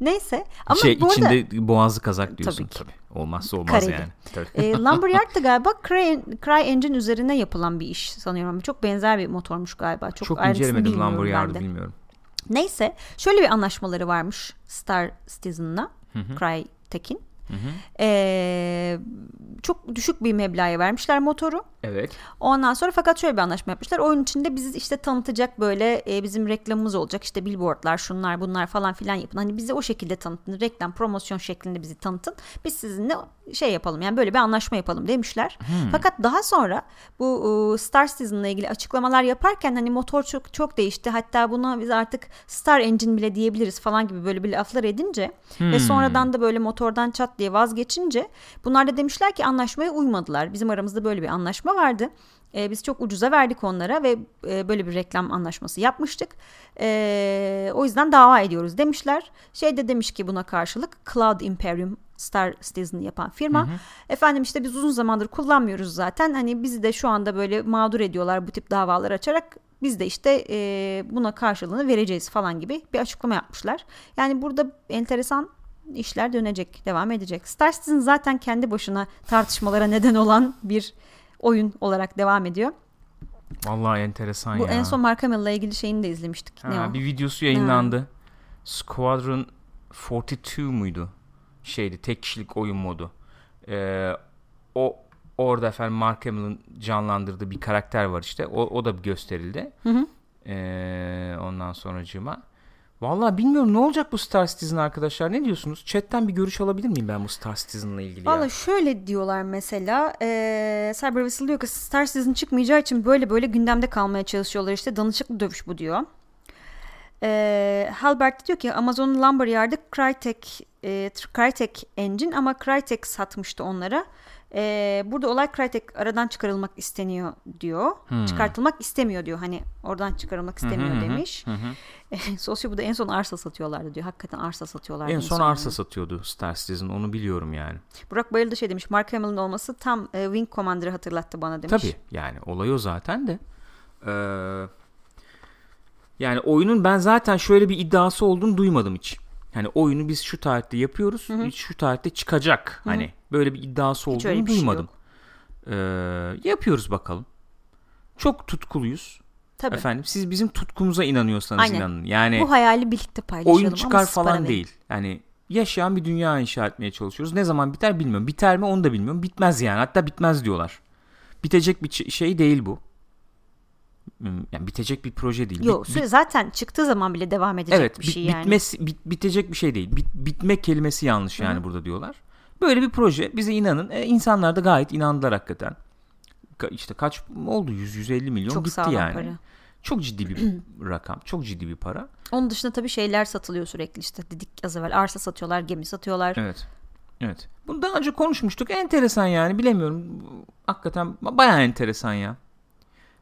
Neyse ama şey bu arada içinde boğazlı kazak diyorsun Tabii tabii. ki. Olmazsa olmaz Kareli. yani. Tabii. e, Lumberyard da galiba Cry, CryEngine üzerine yapılan bir iş sanıyorum. Çok benzer bir motormuş galiba. Çok, Çok incelemedim Lumberyard'ı bilmiyorum. Neyse şöyle bir anlaşmaları varmış Star Citizen'la Crytek'in. Ee, çok düşük bir meblağa vermişler motoru. Evet. Ondan sonra fakat şöyle bir anlaşma yapmışlar. Oyun içinde bizi işte tanıtacak böyle e, bizim reklamımız olacak. İşte billboardlar şunlar bunlar falan filan yapın. Hani bizi o şekilde tanıtın. Reklam promosyon şeklinde bizi tanıtın. Biz sizinle şey yapalım yani böyle bir anlaşma yapalım demişler. Fakat daha sonra bu e, Star Citizen'la ilgili açıklamalar yaparken hani motor çok çok değişti. Hatta buna biz artık Star Engine bile diyebiliriz falan gibi böyle bir laflar edince ve sonradan da böyle motordan çat diye vazgeçince bunlar da demişler ki anlaşmaya uymadılar. Bizim aramızda böyle bir anlaşma vardı. E, biz çok ucuza verdik onlara ve e, böyle bir reklam anlaşması yapmıştık. E, o yüzden dava ediyoruz demişler. Şey de demiş ki buna karşılık Cloud Imperium Star Citizen'ı yapan firma. Efendim işte biz uzun zamandır kullanmıyoruz zaten. Hani bizi de şu anda böyle mağdur ediyorlar bu tip davalar açarak. Biz de işte e, buna karşılığını vereceğiz falan gibi bir açıklama yapmışlar. Yani burada enteresan işler dönecek, devam edecek. Star Citizen zaten kendi başına tartışmalara neden olan bir oyun olarak devam ediyor. Vallahi enteresan Bu ya. en son Mark Hamill'la ilgili şeyini de izlemiştik. ne Ha, o? bir videosu yayınlandı. Squadron 42 muydu? Şeydi tek kişilik oyun modu. Ee, o orada efendim Mark Hamill'ın canlandırdığı bir karakter var işte. O, o da gösterildi. Hı hı. Ee, ondan sonracığıma. Vallahi bilmiyorum ne olacak bu Star Citizen arkadaşlar. Ne diyorsunuz? Chat'ten bir görüş alabilir miyim ben bu Star Citizen'la ilgili Valla ya? şöyle diyorlar mesela e, Cyber Whistle diyor ki Star Citizen çıkmayacağı için böyle böyle gündemde kalmaya çalışıyorlar işte danışıklı dövüş bu diyor. E, Halbert diyor ki Amazon'un Lumberyard'ı Crytek, e, Crytek Engine ama Crytek satmıştı onlara. E, burada olay Crytek aradan çıkarılmak isteniyor diyor. Hmm. Çıkartılmak istemiyor diyor. Hani oradan çıkarılmak istemiyor Hı hı hı. demiş. Hı hı. Sosyo bu da en son arsa satıyorlardı diyor. Hakikaten arsa satıyorlardı. En son arsa satıyordu Star Citizen onu biliyorum yani. Burak Bayıldı şey demiş. Mark Hamill'in olması tam e, Wing Commander'ı hatırlattı bana demiş. Tabii yani olay o zaten de. Ee, yani oyunun ben zaten şöyle bir iddiası olduğunu duymadım hiç. Yani oyunu biz şu tarihte yapıyoruz. Şu tarihte çıkacak. Hani böyle bir iddiası Hiç olduğunu bir şey duymadım. yok. Ee, yapıyoruz bakalım. Çok tutkuluyuz. Tabii. Efendim siz bizim tutkumuza inanıyorsanız Aynen. inanın. Yani Bu hayali birlikte paylaşalım. oyun çıkar falan verin. değil. Yani yaşayan bir dünya inşa etmeye çalışıyoruz. Ne zaman biter bilmiyorum. Biter mi onu da bilmiyorum. Bitmez yani. Hatta bitmez diyorlar. Bitecek bir şey değil bu. Hmm, Yani bitecek bir proje değil. Yok Bit- bit- zaten çıktığı zaman bile devam edecek evet, bir bit- şey yani. bitmesi bit- bitecek bir şey değil. Bit- bitmek kelimesi yanlış yani burada diyorlar. Böyle bir proje bize inanın. E, insanlar da gayet inandılar hakikaten. Ka- işte kaç oldu? 100-150 milyon Çok gitti sağlam yani. para. Çok ciddi bir rakam. Çok ciddi bir para. Onun dışında tabii şeyler satılıyor sürekli işte dedik az evvel arsa satıyorlar, gemi satıyorlar. Evet. Evet. Bunu daha önce konuşmuştuk. Enteresan yani. Bilemiyorum. Hakikaten bayağı enteresan ya.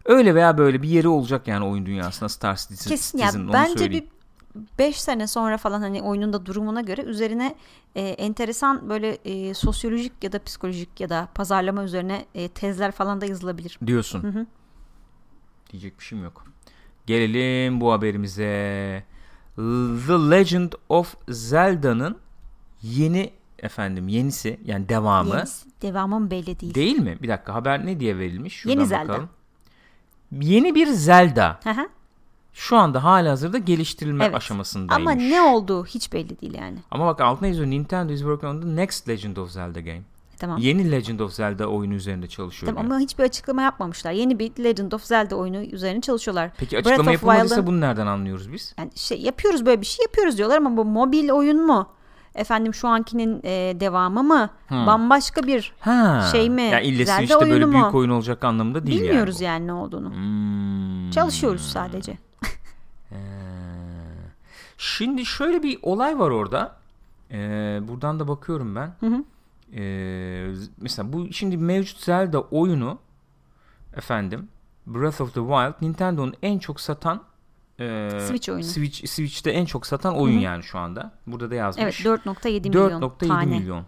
Öyle veya böyle bir yeri olacak yani oyun dünyasında Star Citizen. Kesin ya bence söyleyeyim. bir 5 sene sonra falan hani oyunun da durumuna göre üzerine e, enteresan böyle e, sosyolojik ya da psikolojik ya da pazarlama üzerine e, tezler falan da yazılabilir. diyorsun. Hı hı. Diyecek bir şeyim yok. Gelelim bu haberimize. The Legend of Zelda'nın yeni efendim yenisi yani devamı Yenisi, devamın belli değil. değil mi? Bir dakika haber ne diye verilmiş? Şuradan Yeni Zelda. bakalım. Yeni bir Zelda. Hı hı. Şu anda halihazırda geliştirilme Evet. aşamasındaymış. Ama ne olduğu hiç belli değil yani. Ama bak altına yazıyor Nintendo is working on the next Legend of Zelda game. Tamam. Yeni Legend of Zelda oyunu üzerinde çalışıyor. Tamam ama hiçbir açıklama yapmamışlar. Yeni bir Legend of Zelda oyunu üzerine çalışıyorlar. Peki Breath açıklama of yapılmadıysa bunu nereden anlıyoruz biz? Yani şey yapıyoruz böyle bir şey yapıyoruz diyorlar ama bu mobil oyun mu? Efendim şu ankinin e, devamı mı? Hmm. Bambaşka bir Ha. Şey mi? Ya illesi Zelda işte böyle mu? büyük oyun olacak anlamında değil bilmiyoruz yani. yani, ne olduğunu. Hmm. Çalışıyoruz sadece. Ee, Şimdi şöyle bir olay var orada. Ee, buradan da bakıyorum ben. Hı hı. Ee, mesela bu şimdi mevcut Zelda oyunu efendim Breath of the Wild Nintendo'nun en çok satan e, Switch oyunu. Switch Switch'te en çok satan oyun Hı hı. yani şu anda. Burada da yazmış. Evet 4.7 milyon 4.7 tane. milyon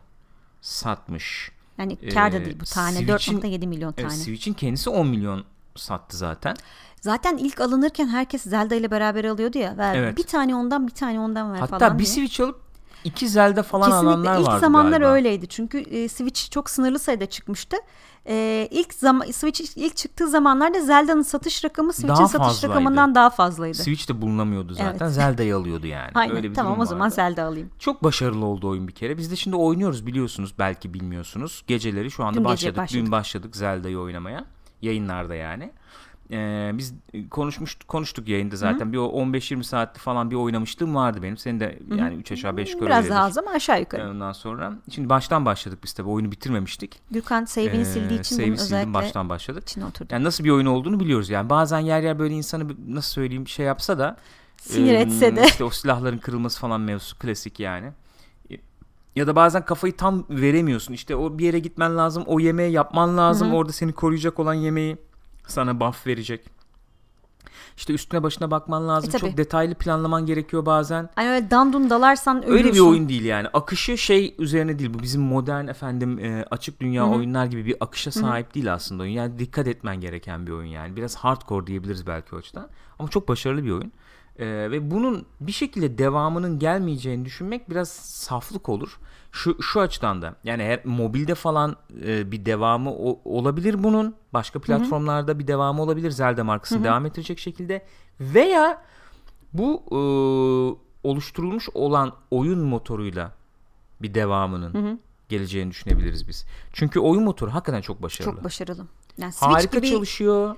satmış. Yani kar da Ee, değil bu tane. Switch'in- 4.7 milyon tane. Evet, Switch'in kendisi 10 milyon sattı zaten. Zaten ilk alınırken herkes Zelda ile beraber alıyordu ya. Ver Evet. bir tane ondan bir tane ondan ver Hatta falan bir diye. Switch alıp iki Zelda falan Kesinlikle alanlar ilk vardı zamanlar galiba. öyleydi. Çünkü e, Switch çok sınırlı sayıda çıkmıştı. E, ilk zaman Switch ilk çıktığı zamanlarda Zelda'nın satış rakamı Switch'in satış fazlaydı. rakamından daha fazlaydı. Switch de bulunamıyordu zaten. Evet. Zelda'yı alıyordu yani. Aynen. Öyle bir tamam o zaman vardı. Zelda alayım. Çok başarılı oldu oyun bir kere. Biz de şimdi oynuyoruz biliyorsunuz. Belki bilmiyorsunuz. Geceleri şu anda Dün başladık. başladık. Dün başladık Zelda'yı oynamaya. Yayınlarda yani. Ee, biz konuşmuş konuştuk yayında zaten. Bir o 15-20 saatli falan bir oynamışlığım vardı benim. Senin de yani 3 aşağı 5 yukarı Biraz daha az ama aşağı yukarı. Ondan sonra şimdi baştan başladık biz tabii oyunu bitirmemiştik. Gürkan save'ini Ee, sildiği için save'i sildim, baştan başladık. içine oturdu. Yani nasıl bir oyun olduğunu biliyoruz yani. Bazen yer yer böyle insanı bir- nasıl söyleyeyim şey yapsa da Sinir e, etse de. işte o silahların kırılması falan mevzusu klasik yani. Ya da bazen kafayı tam veremiyorsun. İşte o bir yere gitmen lazım. O yemeği yapman lazım. Hı hı. Orada seni koruyacak olan yemeği sana buff verecek. İşte üstüne başına bakman lazım. E, tabii. Çok detaylı planlaman gerekiyor bazen. Hani öyle dandun dalarsan ölürsün. Öyle bir oyun değil yani. Akışı şey üzerine değil. Bu bizim modern efendim e, açık dünya Hı hı. oyunlar gibi bir akışa sahip değil aslında oyun. Yani dikkat etmen gereken bir oyun yani. Biraz hardcore diyebiliriz belki o açıdan. Ama çok başarılı bir oyun. E, ve bunun bir şekilde devamının gelmeyeceğini düşünmek biraz saflık olur. Şu şu açıdan da yani eğer mobilde falan e, bir devamı o- olabilir bunun. Başka platformlarda bir devamı olabilir. Zelda markasını devam ettirecek şekilde veya bu e, oluşturulmuş olan oyun motoruyla bir devamının Hı hı. geleceğini düşünebiliriz biz. Çünkü oyun motoru hakikaten çok başarılı. Çok başarılı. Yani Switch Harika gibi çalışıyor.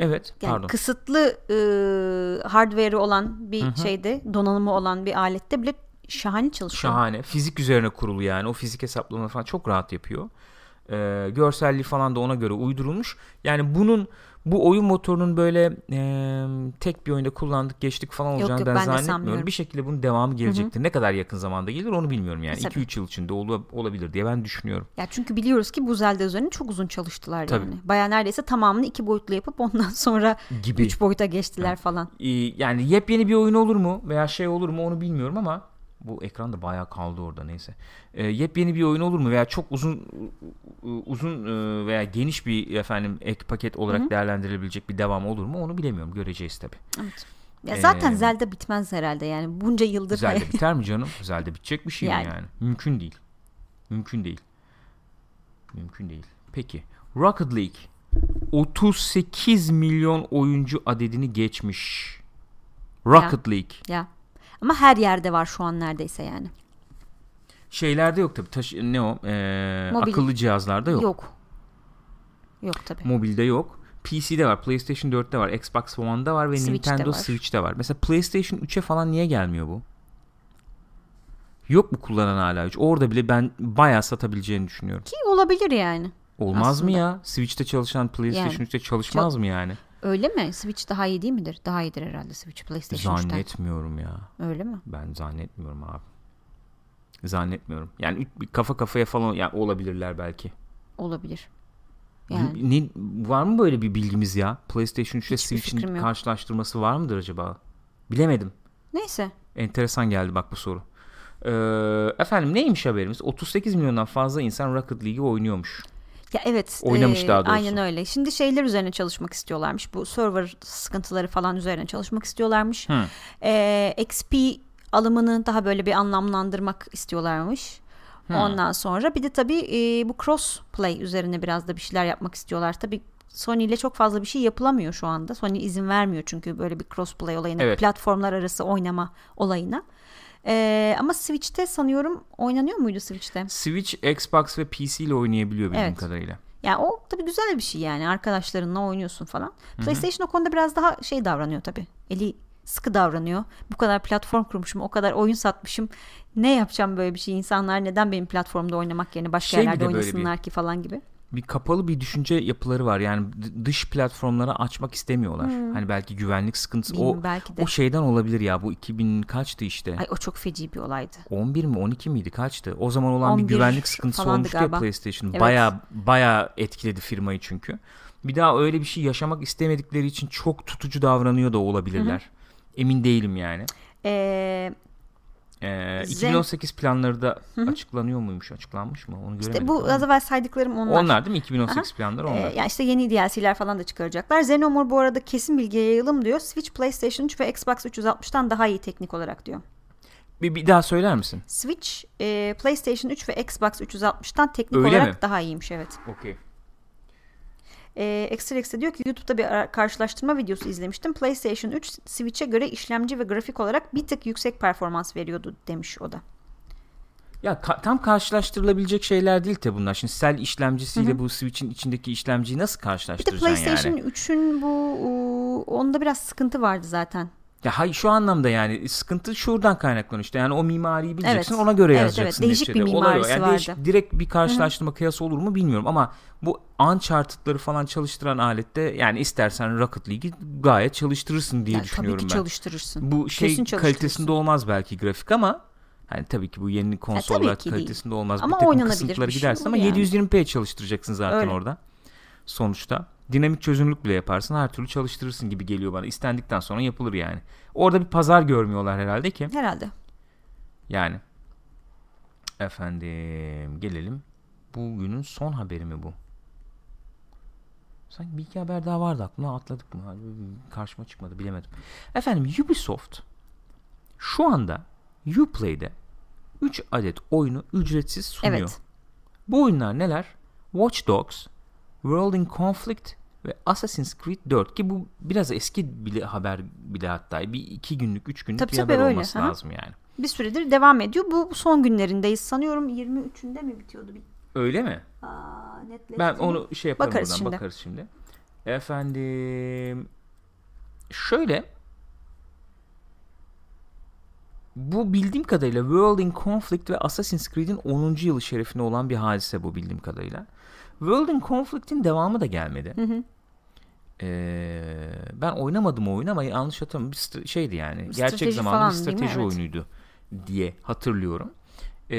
Evet Yani pardon. kısıtlı e, hardware'ı olan bir şeyde, donanımı olan bir alette bile şahane çalışıyor. Şahane. Fizik üzerine kurulu yani. O fizik hesaplamaları falan çok rahat yapıyor. Ee, görselliği falan da ona göre uydurulmuş. Yani bunun bu oyun motorunun böyle e, tek bir oyunda kullandık geçtik falan olacağını yok, ben, ben de zannetmiyorum. Bir şekilde bunun devamı gelecektir. Ne kadar yakın zamanda gelir onu bilmiyorum yani. Tabii. 2-3 yıl içinde ol- olabilir diye ben düşünüyorum. Ya çünkü biliyoruz ki bu Zelda üzerine çok uzun çalıştılar Tabii. yani. Baya neredeyse tamamını iki boyutlu yapıp ondan sonra Gibi. üç boyuta geçtiler falan. Ee, yani yepyeni bir oyun olur mu veya şey olur mu onu bilmiyorum ama bu ekran da bayağı kaldı orada neyse. Ee, yepyeni bir oyun olur mu veya çok uzun uzun e, veya geniş bir efendim ek paket olarak değerlendirilebilecek bir devam olur mu onu bilemiyorum. Göreceğiz tabi. Evet. Ya zaten Ee, Zelda bitmez herhalde yani. Bunca yıldır Zelda biter mi canım? Zelda bitecek bir şey mi Yani. yani? Mümkün değil. Mümkün değil. Mümkün değil. Peki. Rocket League 38 milyon oyuncu adedini geçmiş. Rocket League. ya. Ama her yerde var şu an neredeyse yani. Şeylerde yok tabii. Taş, ne o? Ee, Mobil. akıllı cihazlarda yok. Yok. Yok tabii. Mobilde yok. PC'de var. PlayStation 4'te var. Xbox One'da var ve Switch'te Nintendo var. Switch'te var. Mesela PlayStation 3'e falan niye gelmiyor bu? Yok mu kullanan hala hiç? Orada bile ben bayağı satabileceğini düşünüyorum. Ki olabilir yani. Olmaz mı Aslında. ya? Switch'te çalışan PlayStation Yani. 3'te çalışmaz mı yani? Öyle mi? Switch daha iyi değil midir? Daha iyidir herhalde Switch PlayStation 3'ten. Zannetmiyorum ya. Öyle mi? Ben zannetmiyorum abi. Zannetmiyorum. Yani kafa kafaya falan ya olabilirler belki. Olabilir. Yani. Ne, var mı böyle bir bilgimiz ya? PlayStation 3 ile Switch'in karşılaştırması var mıdır acaba? Bilemedim. Neyse. Enteresan geldi bak bu soru. Ee, efendim neymiş haberimiz? 38 milyondan fazla insan Rocket League'i oynuyormuş. Ya evet. Oynamış e, daha doğrusu. Aynen öyle. Şimdi şeyler üzerine çalışmak istiyorlarmış. Bu server sıkıntıları falan üzerine çalışmak istiyorlarmış. Hı. E, XP alımını daha böyle bir anlamlandırmak istiyorlarmış. Ondan sonra bir de tabii e, bu cross play üzerine biraz da bir şeyler yapmak istiyorlar. Tabii Sony ile çok fazla bir şey yapılamıyor şu anda. Sony izin vermiyor çünkü böyle bir cross play olayına, Evet. platformlar arası oynama olayına. E, ama Switch'te sanıyorum oynanıyor muydu Switch'te? Switch, Xbox ve PC ile oynayabiliyor bildiğim Evet. kadarıyla. Yani o tabii güzel bir şey yani arkadaşlarınla oynuyorsun falan. PlayStation o konuda biraz daha şey davranıyor tabii. Eli sıkı davranıyor. Bu kadar platform kurmuşum, o kadar oyun satmışım. Ne yapacağım böyle bir şey? İnsanlar neden benim platformda oynamak yerine başka Şey bir yerlerde oynasınlar ki falan gibi. Bir kapalı bir düşünce yapıları var. Yani dış platformlara açmak istemiyorlar. Hani belki güvenlik sıkıntısı o Bilmiyorum, belki de. o şeyden olabilir ya. Bu 2000 kaçtı işte. Ay o çok feci bir olaydı. 11 mi 12 miydi kaçtı? O zaman olan bir 11 güvenlik sıkıntısı olmuştu galiba. ya PlayStation. Evet. Baya baya etkiledi firmayı çünkü. Bir daha öyle bir şey yaşamak istemedikleri için çok tutucu davranıyor da olabilirler. Emin değilim yani. Ee, Ee, Zen- 2018 planları da açıklanıyor muymuş? Açıklanmış mı? Onu göremedik. işte bu ama. az evvel saydıklarım onlar. onlar değil mi? 2018 planları Ee, onlar. yani işte yeni DLC'ler falan da çıkaracaklar. Xenomore bu arada kesin bilgiye yayılım diyor. Switch, PlayStation 3 ve Xbox 360'tan daha iyi teknik olarak diyor. Bir, bir daha söyler misin? Switch, e, PlayStation 3 ve Xbox 360'tan teknik Öyle olarak mi? daha iyiymiş evet. Okey. E, X de diyor ki YouTube'da bir karşılaştırma videosu izlemiştim. PlayStation 3 Switch'e göre işlemci ve grafik olarak bir tık yüksek performans veriyordu demiş o da. Ya ka- tam karşılaştırılabilecek şeyler değil tabi bunlar. Şimdi Cell işlemcisiyle bu Switch'in içindeki işlemciyi nasıl Bir de karşılaştıracaksın PlayStation yani? 3'ün bu onda biraz sıkıntı vardı zaten. Ya hayır şu anlamda yani sıkıntı şuradan kaynaklanıyor işte. Yani o mimariyi bileceksin Evet. ona göre Evet, yazacaksın. evet. Değişik bir neticede. O. mimarisi yani değişik- vardı. direkt bir karşılaştırma kıyası olur mu bilmiyorum ama bu Uncharted'ları falan çalıştıran alette yani istersen Rocket League'i gayet çalıştırırsın diye Yani tabii düşünüyorum ki ben. çalıştırırsın. Bu şey Kesin çalıştırırsın. kalitesinde olmaz belki grafik ama hani tabii ki bu yeni konsollar değil. kalitesinde olmaz. Ama bir takım kısıntıları bir şey gidersin bu ama yani. 720p çalıştıracaksın zaten Öyle. orada. Sonuçta dinamik çözünürlük bile yaparsın her türlü çalıştırırsın gibi geliyor bana. İstendikten sonra yapılır yani. Orada bir pazar görmüyorlar herhalde ki. Herhalde. Yani. Efendim gelelim. Bugünün son haberi mi bu? Sanki bir iki haber daha vardı aklımda atladık mı? Karşıma çıkmadı bilemedim. Efendim Ubisoft şu anda Uplay'de 3 adet oyunu ücretsiz sunuyor. Evet. Bu oyunlar neler? Watch Dogs, World in Conflict ve Assassin's Creed 4 ki bu biraz eski bile haber bile hatta bir iki günlük üç günlük Tabii bir tabii haber öyle, olması hı hı. lazım yani. Bir süredir devam ediyor. Bu son günlerindeyiz. Sanıyorum 23'ünde mi bitiyordu? Öyle mi? Aa. Ben onu şey yaparım Bakarız buradan şimdi. bakarız şimdi. Efendim şöyle bu bildiğim kadarıyla World in Conflict ve Assassin's Creed'in 10. yılı şerefine olan bir hadise bu bildiğim kadarıyla. World in Conflict'in devamı da gelmedi. Hı hı. Ee, ben oynamadım o oyunu ama yanlış hatırlamıyorum. Bir şeydi yani. Strateji gerçek zamanlı bir falan mi? strateji Evet. oyunuydu diye hatırlıyorum. Ee,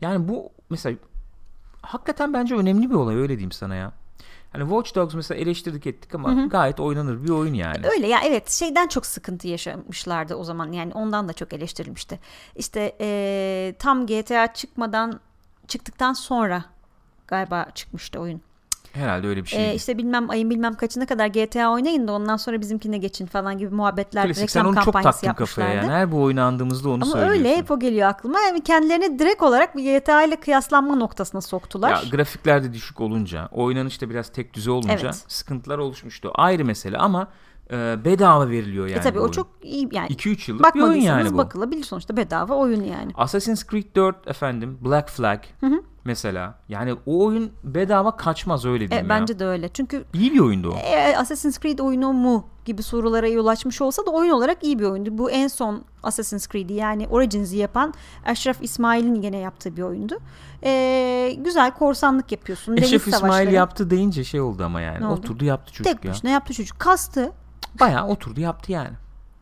yani bu mesela hakikaten bence önemli bir olay öyle diyeyim sana ya. Hani Watch Dogs mesela eleştirdik ettik ama gayet oynanır bir oyun yani. Öyle ya evet şeyden çok sıkıntı yaşamışlardı o zaman yani ondan da çok eleştirilmişti. İşte eee, tam GTA çıkmadan çıktıktan sonra galiba çıkmıştı oyun. Herhalde öyle bir şey. işte bilmem ayın bilmem kaçına kadar GTA oynayın da ondan sonra bizimkine geçin falan gibi muhabbetler Klasik sen reklam onu çok taktın kafaya yapmışlardı. yani. Her bu oyunu andığımızda onu Ama söylüyorsun. öyle hep o geliyor aklıma. Yani kendilerini direkt olarak bir GTA ile kıyaslanma noktasına soktular. Ya grafikler de düşük olunca, oynanış da biraz tek düze olunca Evet. sıkıntılar oluşmuştu. Ayrı mesele ama e, bedava veriliyor yani. e tabii o oyun. çok iyi yani. 2-3 yıllık bir oyun yani bu. bakılabilir sonuçta bedava oyun yani. Assassin's Creed 4 efendim Black Flag mesela. Yani o oyun bedava kaçmaz öyle E, diyeyim ya. bence de öyle. Çünkü İyi bir oyundu o. e, Assassin's Creed oyunu mu gibi sorulara yol açmış olsa da oyun olarak iyi bir oyundu. Bu en son Assassin's Creed'i yani Origins'i yapan Eşref İsmail'in gene yaptığı bir oyundu. E, güzel korsanlık yapıyorsun. Eşref İsmail savaşları. yaptı deyince şey oldu ama yani. Ne oldu? Oturdu yaptı çocuk Tek ya. başına yaptı çocuk. Kastı. Bayağı oturdu yaptı yani.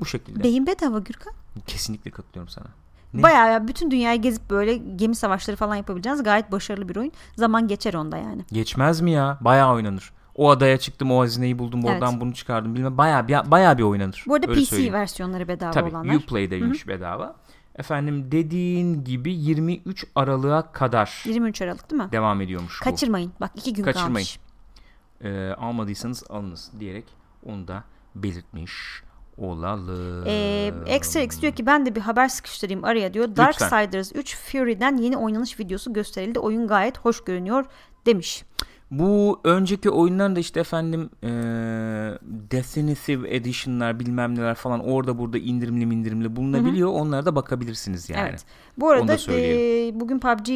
Bu şekilde. Beyin bedava Gürkan. Kesinlikle katılıyorum sana. Ne? Bayağı ya bütün dünyayı gezip böyle gemi savaşları falan yapabileceğiniz gayet başarılı bir oyun. Zaman geçer onda yani. Geçmez mi ya? Bayağı oynanır. O adaya çıktım, o hazineyi buldum, Evet. oradan bunu çıkardım. Bilmem bayağı bir bayağı bir oynanır. Bu arada Öyle PC söyleyeyim. versiyonları bedava Tabii olanlar. Uplay'deymiş bedava. Efendim dediğin gibi 23 Aralık'a kadar 23 Aralık değil mi? devam ediyormuş bu. Kaçırmayın. Bak iki gün Kaçırmayın. kalmış. Ee, almadıysanız alınız diyerek onu da belirtmiş olalım. Ee, Extra X diyor ki ben de bir haber sıkıştırayım araya diyor. Darksiders 3 Fury'den yeni oynanış videosu gösterildi. Oyun gayet hoş görünüyor demiş. Bu önceki oyunların da işte efendim e, Definitive Edition'lar bilmem neler falan orada burada indirimli indirimli bulunabiliyor. Onlara da bakabilirsiniz yani. Evet. Bu arada e, bugün PUBG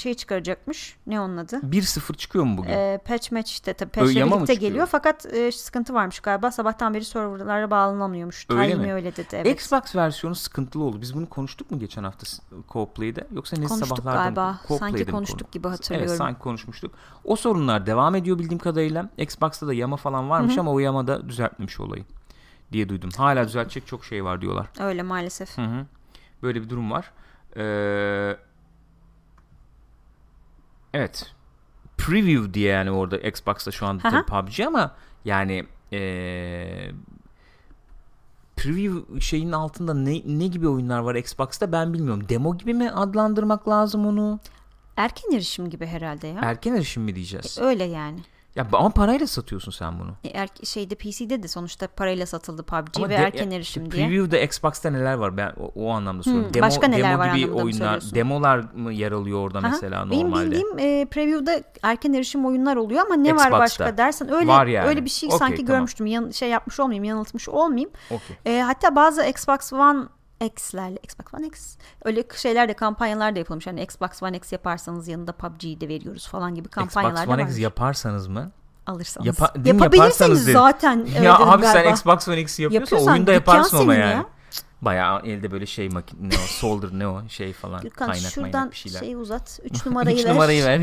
şey çıkaracakmış. Ne onun adı? 1-0 çıkıyor mu bugün? E, patch match işte tabii ama mı birlikte geliyor fakat e, sıkıntı varmış galiba. Sabahtan beri serverlara bağlanamıyormuş. Öyle Tayyip mi? öyle dedi. Evet. Xbox versiyonu sıkıntılı oldu. Biz bunu konuştuk mu geçen hafta Co-Play'de? Yoksa ne Konuştuk sabahlarda galiba. Co-Play'de Sanki konuştuk konu- gibi hatırlıyorum. Evet sanki konuşmuştuk. O sorunlar devam ediyor bildiğim kadarıyla. Xbox'ta da yama falan varmış ama o yama da düzeltmemiş olayı diye duydum. Hala düzeltecek çok şey var diyorlar. Öyle maalesef. Hı hı. Böyle bir durum var. Ee, evet. Preview diye yani orada Xbox'ta şu anda tabii PUBG ama yani ee, preview şeyin altında ne, ne gibi oyunlar var Xbox'ta ben bilmiyorum. Demo gibi mi adlandırmak lazım onu? Erken erişim gibi herhalde ya. Erken erişim mi diyeceğiz? Öyle yani. Ya ama parayla satıyorsun sen bunu. E, Er, şeyde PC'de de sonuçta parayla satıldı PUBG Ama ve de- erken ya, erişim işte diye. Preview'da Xbox'ta neler var ben o, o anlamda soruyorum. Hmm, başka neler demo var gibi oyunlar, demolar mı yer alıyor orada Aha, mesela Benim normalde? bildiğim e, preview'da erken erişim oyunlar oluyor ama ne var Xbox'ta. başka dersen öyle Var yani. öyle bir şey Okey, sanki tamam. görmüştüm. Yan, şey yapmış olmayayım, yanıltmış olmayayım. Okey. E, hatta bazı Xbox One X'lerle Xbox One X öyle şeyler de kampanyalar da yapılmış. Hani Xbox One X yaparsanız yanında PUBG'yi de veriyoruz falan gibi kampanyalar Xbox da One varmış. X yaparsanız mı? alırsanız. Yapa- Yapabilirseniz dedim. zaten ya abi galiba. sen Xbox One X'i yapıyorsan Yapıyorsan oyunda yaparsın ama yani. ya. Bayağı elde böyle şey makine ne o solder ne o şey falan Gürkan kaynak şuradan bir şeyler. şey uzat. 3 numarayı ver. numarayı ver.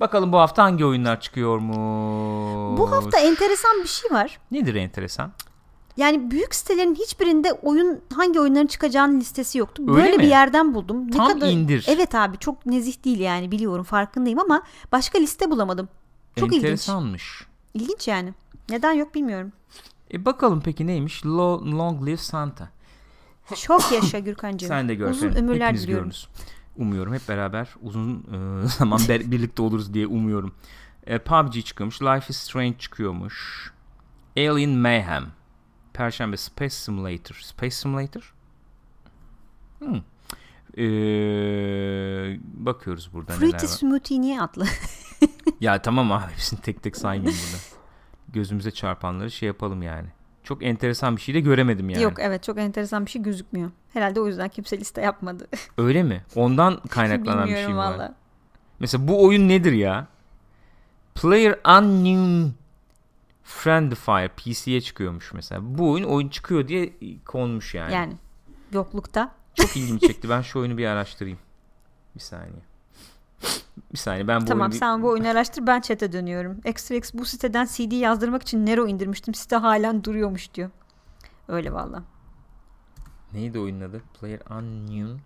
Bakalım bu hafta hangi oyunlar çıkıyor mu? Bu hafta enteresan bir şey var. Nedir enteresan? Yani büyük sitelerin hiçbirinde oyun hangi oyunların çıkacağının listesi yoktu. Öyle Böyle mi? bir yerden buldum. Ne Tam kadar indir. Evet abi çok nezih değil yani biliyorum farkındayım ama başka liste bulamadım. Çok ilginç. Enteresanmış. İlginç yani. Neden yok bilmiyorum. E bakalım peki neymiş? Lo- Long Live Santa. Çok yaşa Gürkancığım. Sen de gör. Uzun ömürler Hepimiz diliyorum. görürüz. Umuyorum hep beraber uzun e, zaman ber- birlikte oluruz diye umuyorum. E, PUBG çıkıyormuş. Life is Strange çıkıyormuş. Alien Mayhem. Perşembe Space Simulator. Space Simulator? Hmm. E, bakıyoruz burada neler Fruity var. Smoothie niye atlı? Ya tamam abi hepsini tek tek saymayayım burada. Gözümüze çarpanları şey yapalım yani. Çok enteresan bir şey de göremedim yani. Yok evet çok enteresan bir şey gözükmüyor. Herhalde o yüzden kimse liste yapmadı. Öyle mi? Ondan kaynaklanan bir şey mi var? valla. Mesela bu oyun nedir ya? Player Unknown Friendifier PC'ye çıkıyormuş mesela. Bu oyun oyun çıkıyor diye konmuş yani. Yani yoklukta. Çok ilgimi çekti. Ben şu oyunu bir araştırayım. Bir saniye. Bir saniye ben bu Tamam oyunu sen bu oyunu araştır ben chat'e dönüyorum. XRX bu siteden CD yazdırmak için Nero indirmiştim. Site halen duruyormuş diyor. Öyle valla. Neydi oyunun adı? Player Unknown.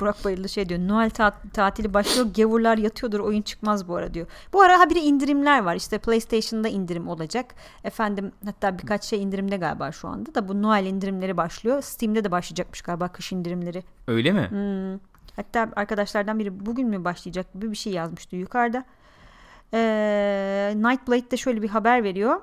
Burak Bayırlı şey diyor. Noel ta- tatili başlıyor. Gavurlar yatıyordur. Oyun çıkmaz bu ara diyor. Bu ara habire indirimler var. İşte PlayStation'da indirim olacak. Efendim hatta birkaç şey indirimde galiba şu anda da bu Noel indirimleri başlıyor. Steam'de de başlayacakmış galiba kış indirimleri. Öyle mi? Hmm. Hatta arkadaşlardan biri bugün mü başlayacak gibi bir şey yazmıştı yukarıda. Ee, Nightblade'de şöyle bir haber veriyor.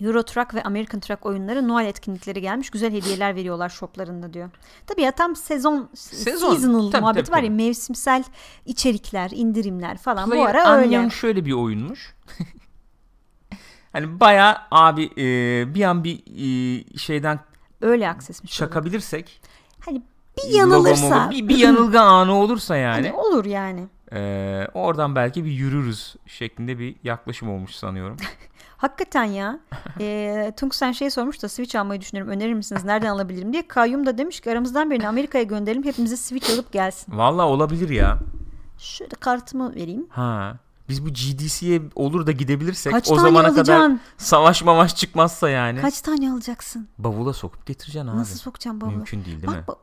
Euro Truck ve American Truck oyunları Noel etkinlikleri gelmiş. Güzel hediyeler veriyorlar shoplarında diyor. Tabii ya tam sezon, Sezon. seasonal Tabii, muhabbeti tabii, var ya tabii. mevsimsel içerikler, indirimler falan. Player bu ara öyle. Unknown şöyle bir oyunmuş. hani bayağı abi e, bir an bir e, şeyden Öyle aksesmiş. çakabilirsek Hani bir yanılırsa bir, bir yanılgı anı olursa yani hani olur yani. e, oradan belki bir yürürüz şeklinde bir yaklaşım olmuş sanıyorum. Hakikaten ya. e, Tung sen şey sormuş da Switch almayı düşünüyorum. Önerir misiniz? Nereden alabilirim diye. Kayyum da demiş ki aramızdan birini Amerika'ya gönderelim. Hepimize Switch alıp gelsin. Vallahi olabilir ya. Şöyle kartımı vereyim. Ha. Biz bu GDC'ye olur da gidebilirsek Kaç o tane zamana kadar alacaksın? savaş mamaş çıkmazsa yani. Kaç tane alacaksın? Bavula sokup getireceksin abi. Nasıl sokacağım bavula? Mümkün değil değil mi? Bak, ba-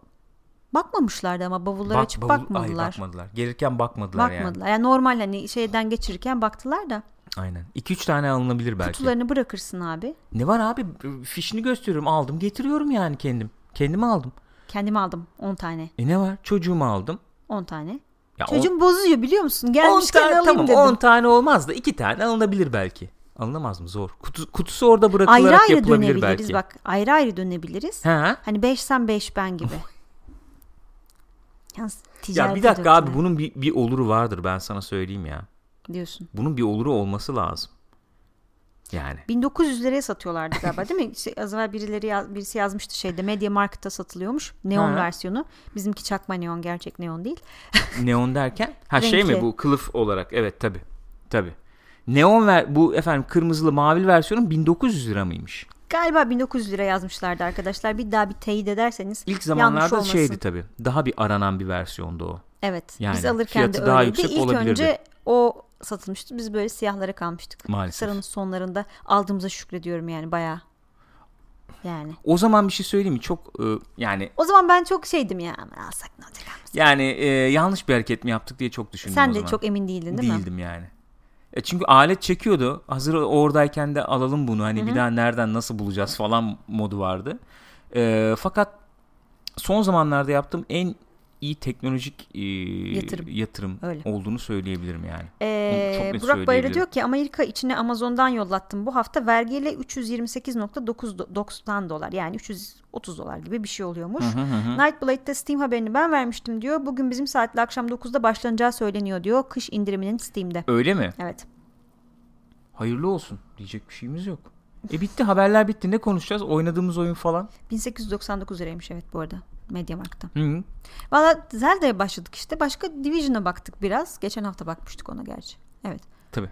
bakmamışlardı ama bavulları Bak- açıp bavul- bakmadılar. Ay, bakmadılar. Gelirken bakmadılar, bakmadılar. Yani. normal hani şeyden geçirirken baktılar da yani. Aynen. 2-3 tane alınabilir belki. kutularını bırakırsın abi. Ne var abi? Fişini gösteriyorum. Aldım getiriyorum yani kendim. Kendime aldım. Kendime aldım 10 tane. E ne var? Çocuğumu aldım. 10 tane. Ya on- Çocuğum bozuyor biliyor musun? 10 Gelmişken tane alayım tamam dedim. 10 tane olmaz da 2 tane alınabilir belki. Alınamaz mı? Zor. Kutu, kutusu orada bırakılarak ayrı ayrı yapılabilir dönebiliriz belki. bak. Ayrı ayrı dönebiliriz. Ha? Hani 5 sen 5 ben gibi. Yalnız Ya bir dakika abi bunun bir, bir oluru vardır ben sana söyleyeyim ya. Diyorsun. Bunun bir oluru olması lazım. Yani. 1900 liraya satıyorlardı galiba değil mi? Şey, az evvel birileri yaz- birisi yazmıştı şeyde Media Market'ta satılıyormuş. Neon Ha. versiyonu. Bizimki çakma neon gerçek neon değil. Neon derken ha şey mi Renkli. bu kılıf olarak evet tabi tabi. Neon ver bu efendim kırmızılı mavili versiyonun 1900 lira mıymış? Galiba 1900 lira yazmışlardı arkadaşlar. Bir daha bir teyit ederseniz. İlk zamanlarda şeydi tabi. Daha bir aranan bir versiyondu o. Evet. Yani biz alırken de fiyatı daha öyleydi. yüksek İlk olabilirdi. önce o satılmıştı. Biz böyle siyahlara kalmıştık. Maalesef. Sıranın sonlarında aldığımıza şükrediyorum yani bayağı. Yani. O zaman bir şey söyleyeyim mi? Çok e, yani O zaman ben çok şeydim ya. Alsak ne olacak? yani e, yanlış bir hareket mi yaptık diye çok düşündüm Sen de zaman. çok emin değildin değil mi? Değildim yani. E çünkü alet çekiyordu. Hazır oradayken de alalım bunu. Hani bir daha nereden nasıl bulacağız falan modu vardı. E, fakat son zamanlarda yaptığım en iyi teknolojik e, Yatırım. yatırım Öyle. olduğunu söyleyebilirim yani. Ee, Çok Burak söyleyebilirim. diyor ki Amerika içine Amazon'dan yollattım. Bu hafta vergiyle 328.90 dolar yani 330 dolar gibi bir şey oluyormuş. Hı hı hı. Nightblade'de Steam haberini ben vermiştim diyor. Bugün bizim saatle akşam 9'da başlanacağı söyleniyor diyor. Kış indiriminin Steam'de. Öyle mi? Evet. Hayırlı olsun. Diyecek bir şeyimiz yok. E bitti haberler bitti. Ne konuşacağız? Oynadığımız oyun falan. 1899 liraymış evet bu arada. Mediamarkt'ta. Hı. Valla Zelda'ya başladık işte. Başka Division'a baktık biraz. Geçen hafta bakmıştık ona gerçi. Evet. Tabii.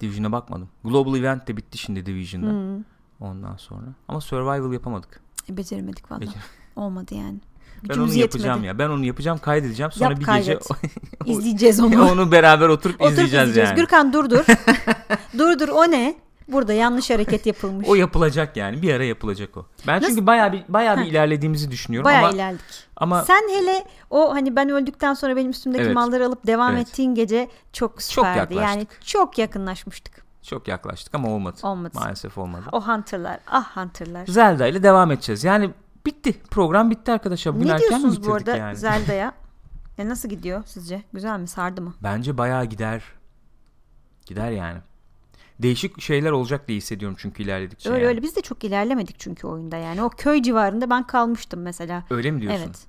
Division'a bakmadım. Global Event de bitti şimdi Division'da. Hmm. Ondan sonra. Ama Survival yapamadık. E, beceremedik valla. Becer- Olmadı yani. Ben onu yetmedi. yapacağım ya. Ben onu yapacağım, kaydedeceğim. Sonra Yap, bir gece İzleyeceğiz onu. onu beraber oturup, Oturup izleyeceğiz, izleyeceğiz. yani. Gürkan dur dur. dur dur o ne? Burada yanlış hareket yapılmış. O yapılacak yani. Bir ara yapılacak o. Ben çünkü bayağı bir bayağı bir ilerlediğimizi düşünüyorum Bayağı ama ilerledik. ama Sen hele o hani ben öldükten sonra benim üstümdeki Evet. malları alıp devam Evet. ettiğin gece çok süperdi. yani yaklaştık. çok yakınlaşmıştık. çok yaklaştık ama olmadı. Olmadı. Maalesef olmadı. O hunterlar. Ah hunterlar. Zelda ile devam edeceğiz. Yani bitti. Program bitti arkadaşlar. Bugün ne diyorsunuz bu arada yani? Zelda'ya? Ya nasıl gidiyor sizce? Güzel mi? Sardı mı? Bence bayağı gider. Gider yani. Değişik şeyler olacak diye hissediyorum çünkü ilerledikçe. öyle yani. öyle biz de çok ilerlemedik çünkü oyunda yani. O köy civarında ben kalmıştım mesela. Öyle mi diyorsun? Evet.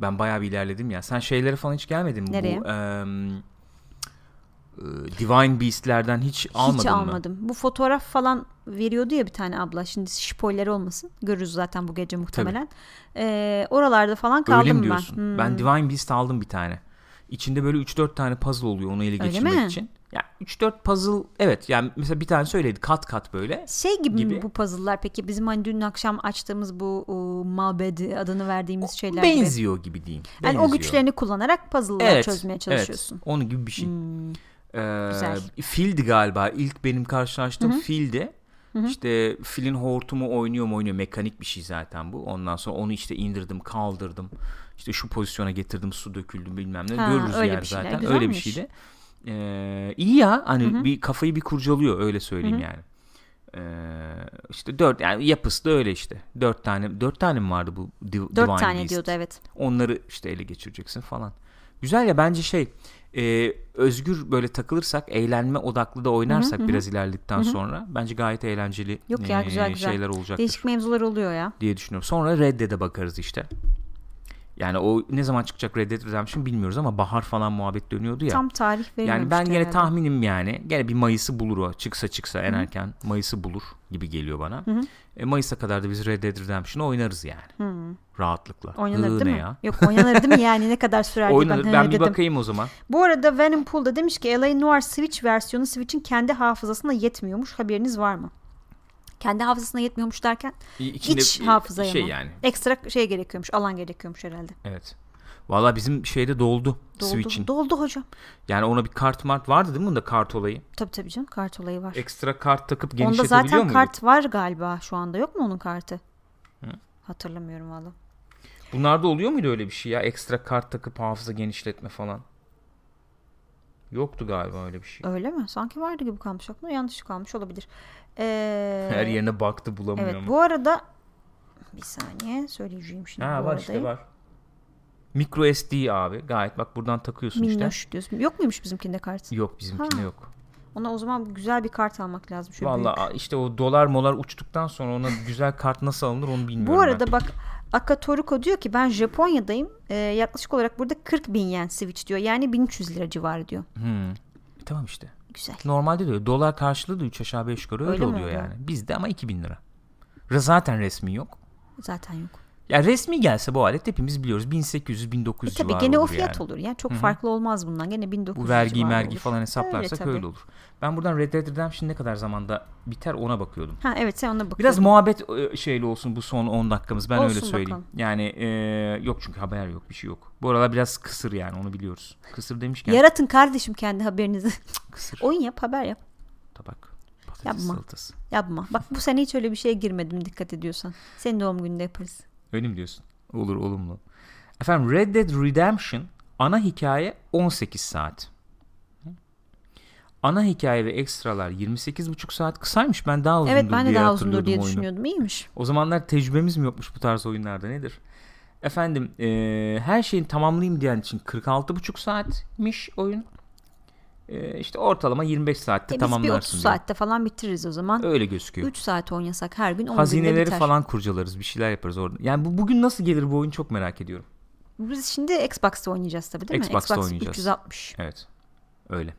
Ben bayağı bir ilerledim ya. Sen şeylere falan hiç gelmedin mi? Nereye? Bu e, Divine Beast'lerden hiç almadın Hiç mı? almadım. Bu fotoğraf falan veriyordu ya bir tane abla. Şimdi spoiler olmasın. Görürüz zaten bu gece muhtemelen. Ee, oralarda falan kaldım Öyle mi ben. diyorsun? Hmm. Ben Divine Beast aldım bir tane. İçinde böyle 3-4 tane puzzle oluyor onu ele Öyle geçirmek mi? için. Ya 3-4 puzzle evet yani mesela bir tane söyledi kat kat böyle. Şey gibi, Gibi. mi bu puzzle'lar peki bizim hani dün akşam açtığımız bu o, mabedi adını verdiğimiz şeyler gibi. Benziyor gibi diyeyim. Yani o Benziyor. güçlerini kullanarak puzzle'lar evet, çözmeye çalışıyorsun. Evet, onun gibi bir şey. Hmm. Ee, Güzel. fildi galiba. İlk benim karşılaştığım fildi. İşte filin hortumu oynuyor mu oynuyor. Mekanik bir şey zaten bu. Ondan sonra onu işte indirdim, kaldırdım. İşte şu pozisyona getirdim, su döküldü bilmem ne. Ha, Görürüz öyle yani bir zaten. Öyle bir Güzelmiş. şeydi. Ee, iyi ya. Hani bir kafayı bir kurcalıyor öyle söyleyeyim yani. Ee, işte dört yani yapısı da öyle işte. Dört tane dört tane mi vardı bu Div- Dört Divine tane Beast? diyordu evet. Onları işte ele geçireceksin falan. Güzel ya bence şey e, özgür böyle takılırsak eğlenme odaklı da oynarsak biraz ilerledikten sonra bence gayet eğlenceli Yok ya, e, güzel, güzel. şeyler olacaktır Değişik mevzular oluyor ya. diye düşünüyorum. Sonra Red Dead'e bakarız işte. Yani o ne zaman çıkacak Red Dead Redemption bilmiyoruz ama bahar falan muhabbet dönüyordu ya. Tam tarih verilmemişti yani ben gene tahminim yani gene bir Mayıs'ı bulur o. Çıksa çıksa en erken Mayıs'ı bulur gibi geliyor bana. E, Mayıs'a kadar da biz Red Dead Redemption'ı oynarız yani. Rahatlıkla. Oynanır Hı, değil mi? ya? Yok oynanır değil mi yani ne kadar sürer diye Oynanır. ben, Ben bir dedim. bakayım o zaman. Bu arada Venom Pool da demiş ki LA Noir Switch versiyonu Switch'in kendi hafızasına yetmiyormuş. Haberiniz var mı? Kendi hafızasına yetmiyormuş derken İçinde iç hafızaya şey mı? yani. Ekstra şey gerekiyormuş. Alan gerekiyormuş herhalde. Evet. Valla bizim şeyde doldu, Doldu, Switch'in. doldu hocam. Yani ona bir kart mart vardı değil mi bunda kart olayı? Tabii tabii canım kart olayı var. Ekstra kart takıp Onda genişletebiliyor zaten muyduk? kart var galiba şu anda. Yok mu onun kartı? Hatırlamıyorum valla. Bunlarda oluyor muydu öyle bir şey ya? Ekstra kart takıp hafıza genişletme falan. Yoktu galiba öyle bir şey. Öyle mi? Sanki vardı gibi kalmış aklımda. Yanlış kalmış olabilir. Ee, Her yerine baktı bulamıyor Evet ama. bu arada bir saniye söyleyeceğim şimdi Ha bu var arada. işte var. Micro SD abi. Gayet bak buradan takıyorsun işte. Minnoş diyorsun. Yok muymuş bizimkinde kart? Yok bizimkinde Ha. yok. Ona o zaman güzel bir kart almak lazım. Şöyle büyük. Valla işte o dolar molar uçtuktan sonra ona güzel kart nasıl alınır onu bilmiyorum Bu arada ben. bak Akatoruko diyor ki ben Japonya'dayım. Ee, yaklaşık olarak burada 40 bin yen Switch diyor. Yani 1300 lira civarı diyor. Hmm. E, Tamam işte. Güzel. Normalde de öyle. Dolar karşılığı da 3 aşağı 5 yukarı öyle, Öyle mi oluyor oluyor? yani. Bizde ama 2000 lira. Zaten resmi yok. Zaten yok. Ya resmi gelse bu alet hepimiz biliyoruz. 1800-1900 E tabii gene o fiyat yani. olur ya. Çok farklı olmaz bundan. Gene 1900 Bu vergi mergi olur. falan hesaplarsak Öyle öyle, olur. Ben buradan Red Dead Redemption ne kadar zamanda biter ona bakıyordum. Ha evet sen ona bakıyorsun. Biraz muhabbet e, şeyli olsun bu son 10 dakikamız. Ben öyle Olsun söyleyeyim. bakalım. Yani e, yok çünkü haber yok bir şey yok. Bu aralar biraz kısır yani onu biliyoruz. Kısır demişken Yaratın kardeşim kendi haberinizi. kısır Oyun yap haber yap. tabak. Patates Yapma. salatası. Yapma. Bak bu sene hiç öyle bir şeye girmedim dikkat ediyorsan. Senin doğum gününde yaparız. Öyle mi diyorsun? Olur olumlu. Efendim Red Dead Redemption ana hikaye 18 saat. Ana hikaye ve ekstralar 28,5 saat kısaymış. Ben daha uzundur evet ben de diye daha uzundur diye oyunu. düşünüyordum. İyiymiş. O zamanlar tecrübemiz mi yokmuş bu tarz oyunlarda nedir? Efendim eee, her şeyin tamamlayayım diyen için 46,5 saatmiş oyun. Eee işte ortalama 25 saatte E biz bir tamamlarsın 30 diyor. saatte falan bitiririz o zaman. Öyle gözüküyor. 3 saat oynasak her gün 10 günde Hazineleri falan kurcalarız bir şeyler yaparız orada. Yani bu bugün nasıl gelir bu oyun çok merak ediyorum. Biz şimdi Xbox'ta oynayacağız tabii değil mi? Xbox'ta Xbox oynayacağız. 360. Evet. Öyle.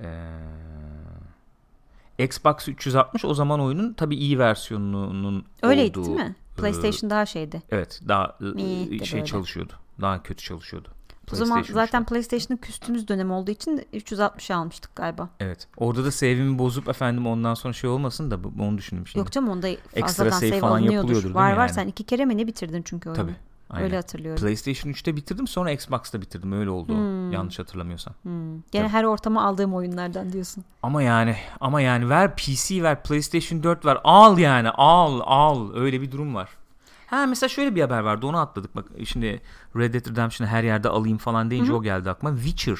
Ee, Xbox 360 o zaman oyunun tabii iyi versiyonunun Öyleydi olduğu, değil mi? e, PlayStation daha şeydi. Evet, daha e, şey böyle. çalışıyordu. Daha kötü çalışıyordu. O zaman zaten. PlayStation'ın küstüğümüz dönem olduğu için 360 almıştık galiba. Evet. Orada da save'imi bozup efendim ondan sonra şey olmasın da onu düşündüm şimdi. Yok canım onda Ekstra save save, falan yapılıyordur var var yani? sen iki kere mi ne bitirdin çünkü oyunu. Tabii. Aynen. Öyle hatırlıyorum. PlayStation 3'te bitirdim sonra Xbox'ta bitirdim. Öyle oldu. Hmm. Yanlış hatırlamıyorsam. Hmm. Gene Tabii. her ortama aldığım oyunlardan diyorsun. Ama yani ama yani ver PC ver PlayStation 4 ver al yani al al öyle bir durum var. Ha mesela şöyle bir haber vardı onu atladık bak şimdi Red Dead Redemption'ı her yerde alayım falan deyince o geldi aklıma. Witcher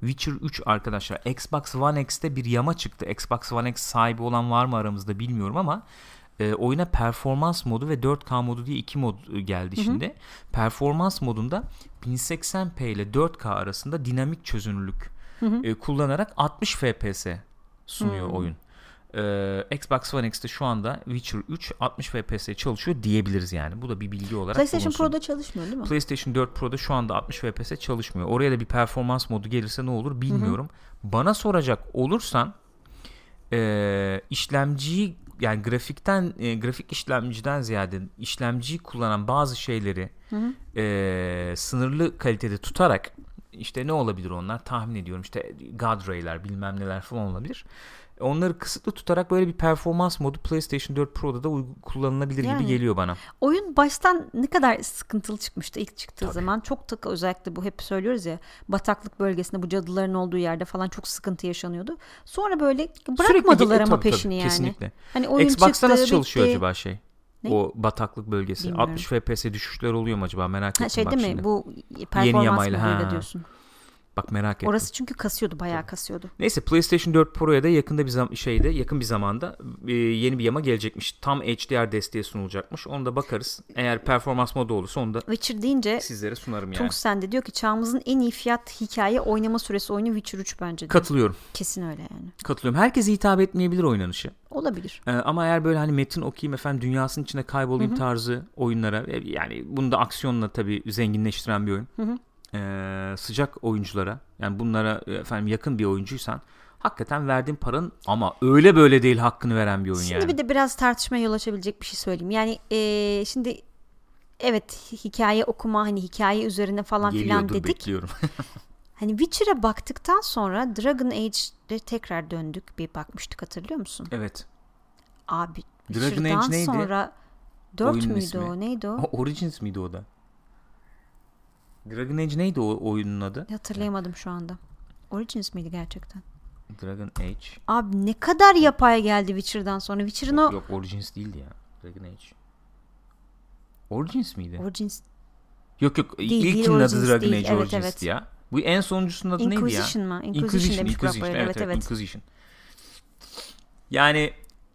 Witcher 3 arkadaşlar Xbox One X'te bir yama çıktı. Xbox One X sahibi olan var mı aramızda bilmiyorum ama e, oyuna performans modu ve 4K modu diye iki mod e, geldi şimdi. Performans modunda 1080p ile 4K arasında dinamik çözünürlük e, kullanarak 60 FPS sunuyor oyun. Ee, Xbox One X'te şu anda Witcher 3 60 FPS çalışıyor diyebiliriz yani. Bu da bir bilgi olarak PlayStation bulunsun. Pro'da çalışmıyor değil mi? PlayStation 4 Pro'da şu anda 60 FPS çalışmıyor. Oraya da bir performans modu gelirse ne olur bilmiyorum. Bana soracak olursan e, işlemciyi yani grafikten e, grafik işlemciden ziyade işlemciyi kullanan bazı şeyleri e, sınırlı kalitede tutarak işte ne olabilir onlar tahmin ediyorum işte God Ray'ler bilmem neler falan olabilir. Onları kısıtlı tutarak böyle bir performans modu PlayStation 4 Pro'da da kullanılabilir Yani. gibi geliyor bana. Oyun baştan ne kadar sıkıntılı çıkmıştı ilk çıktığı Tabii. zaman. Çok da özellikle bu hep söylüyoruz ya bataklık bölgesinde bu cadıların olduğu yerde falan çok sıkıntı yaşanıyordu. Sonra böyle bırakmadılar Sürekli- ama tabii, tabii, peşini yani. Kesinlikle. Hani oyun Xbox'ta çıktı, nasıl çalışıyor bitti. acaba şey? Ne? O bataklık bölgesi. Bilmiyorum. 60 FPS düşüşler oluyor mu acaba merak ettim Ha, şey değil mi? şimdi. Bu performans yamayla, moduyla ha. diyorsun. Bak merak ettim. Orası çünkü kasıyordu, bayağı kasıyordu. Neyse PlayStation 4 Pro'ya da yakında bir zam- şeyde yakın bir zamanda e, yeni bir yama gelecekmiş. Tam HDR desteği sunulacakmış. Onu da bakarız. Eğer performans modu olursa onu da Witcher deyince sizlere sunarım yani. Tunç sende diyor ki çağımızın en iyi fiyat hikaye oynama süresi oyunu Witcher 3 bence diyor. Katılıyorum. Kesin öyle yani. Katılıyorum. Herkese hitap etmeyebilir oynanışı. Olabilir. Ee, ama eğer böyle hani metin okuyayım efendim dünyasının içine kaybolayım tarzı oyunlara e, yani bunu da aksiyonla tabii zenginleştiren bir oyun. Hı Ee, sıcak oyunculara yani bunlara e, efendim yakın bir oyuncuysan hakikaten verdiğin paranın ama öyle böyle değil hakkını veren bir oyun Şimdi yani. bir de biraz tartışmaya yol açabilecek bir şey söyleyeyim. Yani eee, şimdi evet hikaye okuma hani hikaye üzerine falan filan dedik. bekliyorum. Hani Witcher'a baktıktan sonra Dragon Age'de tekrar döndük bir bakmıştık hatırlıyor musun? evet. Abi Dragon Witcher'dan Age neydi? sonra 4 Oyunun müydü ismi. o neydi o? O, Origins miydi o da? Dragon Age neydi o oyunun adı? Hatırlayamadım şu anda. Origins miydi gerçekten? Dragon Age. Abi ne kadar yapay geldi Witcher'dan sonra. Witcher'ın Yok, o yok Origins değildi ya. Dragon Age. Origins miydi? Origins Yok yok Değil, ilkinin değil, adı Origins Dragon değil. Age Evet, Origins'ti evet. ya. Bu en sonuncusunun adı neydi ya? Inquisition mı? Inquisition, Burak Inquisition, Bayır. Evet evet. Inquisition. Yani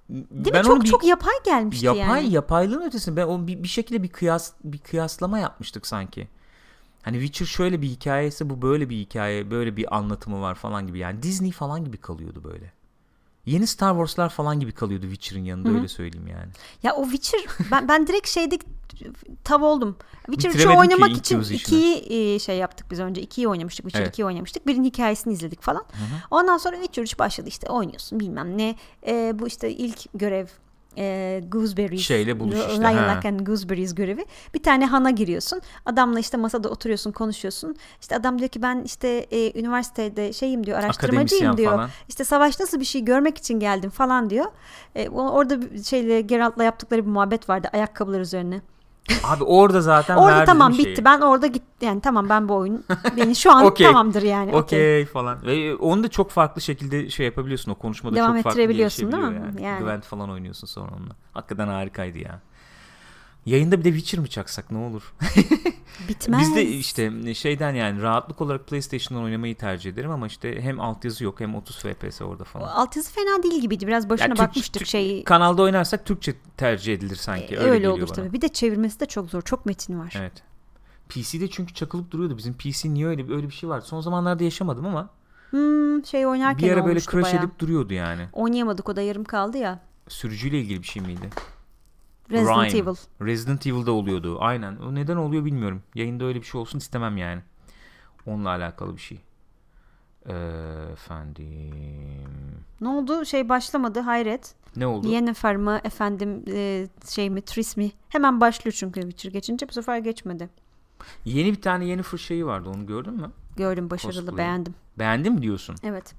Değil ben mi? onu Çok bir çok yapay gelmişti yapay yani. yapaylığın ötesinde ben onu bir, bir şekilde bir kıyas bir kıyaslama yapmıştık sanki. Hani Witcher şöyle bir hikayesi bu böyle bir hikaye böyle bir anlatımı var falan gibi yani Disney falan gibi kalıyordu böyle. Yeni Star Wars'lar falan gibi kalıyordu Witcher'ın yanında öyle söyleyeyim yani. Ya o Witcher ben, ben direkt şeyde tav oldum. Witcher 3'ü Bitiremedim ki oynamak için Inquisition'ı. 2'yi e, şey yaptık biz önce. 2'yi oynamıştık. Witcher Evet. 2'yi oynamıştık. Birinin hikayesini izledik falan. Ondan sonra Witcher 3 başladı işte oynuyorsun bilmem ne. E, bu işte ilk görev e, Gooseberries. Şeyle buluş işte, ha. and Gooseberries görevi. Bir tane hana giriyorsun. Adamla işte masada oturuyorsun konuşuyorsun. İşte adam diyor ki ben işte e, üniversitede şeyim diyor araştırmacıyım diyor. falan. İşte savaş nasıl bir şey görmek için geldim falan diyor. E, orada şeyle Geralt'la yaptıkları bir muhabbet vardı ayakkabılar üzerine. Abi orada zaten Orada tamam mi bitti. şeyi? Ben orada git yani tamam ben bu oyun beni şu an Okey. tamamdır yani. Okey. Okey falan. Ve onu da çok farklı şekilde şey yapabiliyorsun. O konuşmada Devam çok farklı ettirebiliyorsun, değil mi? Yani. Yani. Gwent falan oynuyorsun sonra onunla. Hakikaten harikaydı ya. Yayında bir de Witcher mi çaksak ne olur? Bitmez. Biz de işte şeyden yani rahatlık olarak PlayStation'dan oynamayı tercih ederim ama işte hem altyazı yok hem 30 FPS orada falan. altyazı fena değil gibiydi. Biraz başına Ya Türk- bakmıştık Türk- şeyi. Kanalda oynarsak Türkçe tercih edilir sanki. Öyle, Öyle, geliyor olur bana. tabii. Bir de çevirmesi de çok zor. Çok metin var. Evet. PC'de çünkü çakılıp duruyordu. Bizim PC niye öyle öyle bir şey vardı. Son zamanlarda yaşamadım ama Hmm, şey oynarken bir ara böyle crash bayağı. edip duruyordu yani. Oynayamadık o da yarım kaldı ya. Sürücüyle ilgili bir şey miydi? Resident Rhyme. Evil. Resident Evil'da oluyordu. Aynen. O neden oluyor bilmiyorum. Yayında öyle bir şey olsun istemem yani. Onunla alakalı bir şey. Ee, efendim. Ne oldu? Şey başlamadı hayret. Ne oldu? Yennefer mı efendim e, şey mi Tris mi? Hemen başlıyor çünkü Witcher geçince bu sefer geçmedi. Yeni bir tane yeni fır şeyi vardı. Onu gördün mü? Gördüm başarılı Cosplay. beğendim. Beğendin mi diyorsun? Evet.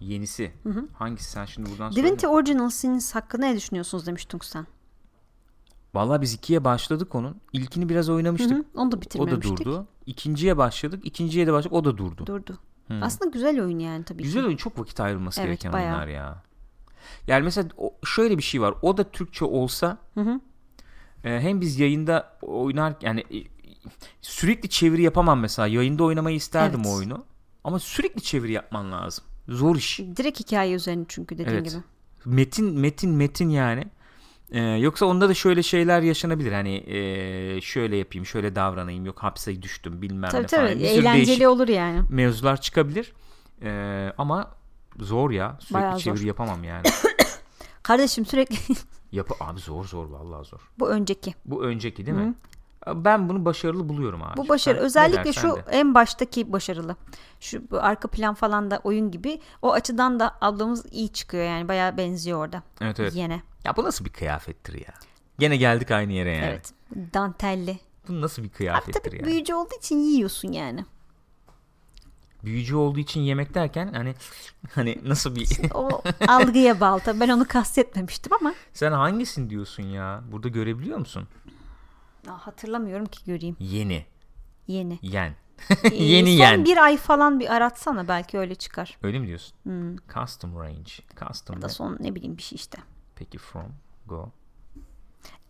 Yenisi. Hangisi sen şimdi buradan Divinity. Original Sins hakkında ne düşünüyorsunuz demiş Tunç sen. Valla biz ikiye başladık onun. İlkini biraz Hı oynamıştık. hı, Onu da O da bitirmemiştik. durdu. İkinciye başladık. İkinciye de başladık. O da durdu. Durdu. Hı. Aslında güzel oyun yani tabii Güzel ki. oyun çok vakit ayrılması Evet, gereken bayağı. oyunlar ya. Yani mesela şöyle bir şey var. O da Türkçe olsa Hı hı. e, hem biz yayında oynar yani e, sürekli çeviri yapamam mesela. Yayında oynamayı isterdim Evet. o oyunu. Ama sürekli çeviri yapman lazım. Zor iş. Direkt hikaye üzerine çünkü dediğin Evet. gibi. Metin metin metin yani. Ee, yoksa onda da şöyle şeyler yaşanabilir. Hani e, şöyle yapayım, şöyle davranayım. Yok hapse düştüm bilmem Tabii ne falan. tabii Bir sürü eğlenceli olur yani. mevzular çıkabilir. Ee, ama zor ya. Sürekli Bayağı çeviri zor. yapamam yani. Kardeşim sürekli Yapı abi zor zor vallahi zor. bu önceki. Bu önceki değil mi? Ben bunu başarılı buluyorum abi. Bu başarı ne özellikle şu de. en baştaki başarılı. Şu arka plan falan da oyun gibi. O açıdan da ablamız iyi çıkıyor yani bayağı benziyor orada. Evet evet. Yine. Ya bu nasıl bir kıyafettir ya? Gene geldik aynı yere yani. Evet. Dantelli. Bu nasıl bir Abi kıyafettir tabii yani? büyücü olduğu için yiyorsun yani. Büyücü olduğu için yemek derken hani hani nasıl bir O algıya balta. Ben onu kastetmemiştim ama sen hangisin diyorsun ya? Burada görebiliyor musun? Hatırlamıyorum ki göreyim. Yeni. Yeni. Yen. Ee, Yeni son yen. bir ay falan bir aratsana belki öyle çıkar. Öyle mi diyorsun? Hmm. Custom range. Custom Ya da son ne bileyim bir şey işte. Peki from go.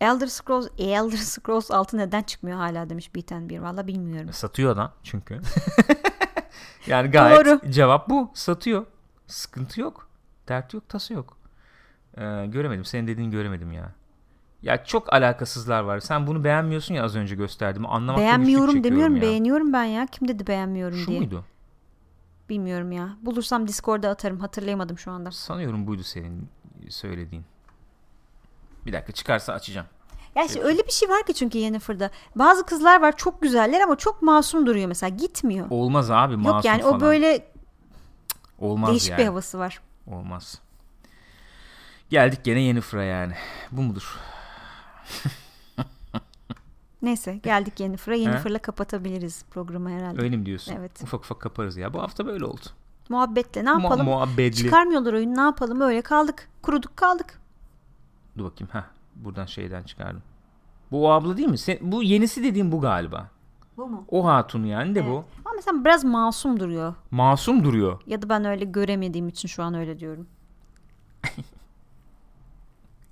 Elder Scrolls Elder Scrolls 6 neden çıkmıyor hala demiş Biten bir. Valla bilmiyorum. Satıyor adam çünkü. yani gayet Doğru. cevap bu. Satıyor. Sıkıntı yok. Dert yok, tası yok. Ee, göremedim. Senin dediğini göremedim ya. Ya çok alakasızlar var. Sen bunu beğenmiyorsun ya az önce gösterdim. Anlamakta Beğenmiyorum demiyorum ya. beğeniyorum ben ya. Kim dedi beğenmiyorum Şu diye. muydu? Bilmiyorum ya. Bulursam Discord'a atarım. Hatırlayamadım şu anda. Sanıyorum buydu senin söylediğin. Bir dakika çıkarsa açacağım. Ya işte öyle bir şey var ki çünkü Yennefer'da. Bazı kızlar var çok güzeller ama çok masum duruyor mesela. Gitmiyor. Olmaz abi masum Yok yani falan. o böyle Olmaz değişik yani. bir havası var. Olmaz. Geldik gene Yennefer'a yani. Bu mudur? Neyse geldik Yennefer'a. Yennefer'la kapatabiliriz programı herhalde. Öyle mi diyorsun? Evet. Ufak ufak kaparız ya. Bu hafta böyle oldu. Muhabbetle ne Mu- yapalım? muhabbetli. Çıkarmıyorlar oyunu ne yapalım öyle kaldık. Kuruduk kaldık. Dur bakayım. Heh, buradan şeyden çıkardım. Bu o abla değil mi? Sen, bu yenisi dediğim bu galiba. Bu mu? O hatun yani de bu. Ama mesela biraz masum duruyor. Masum duruyor. Ya da ben öyle göremediğim için şu an öyle diyorum.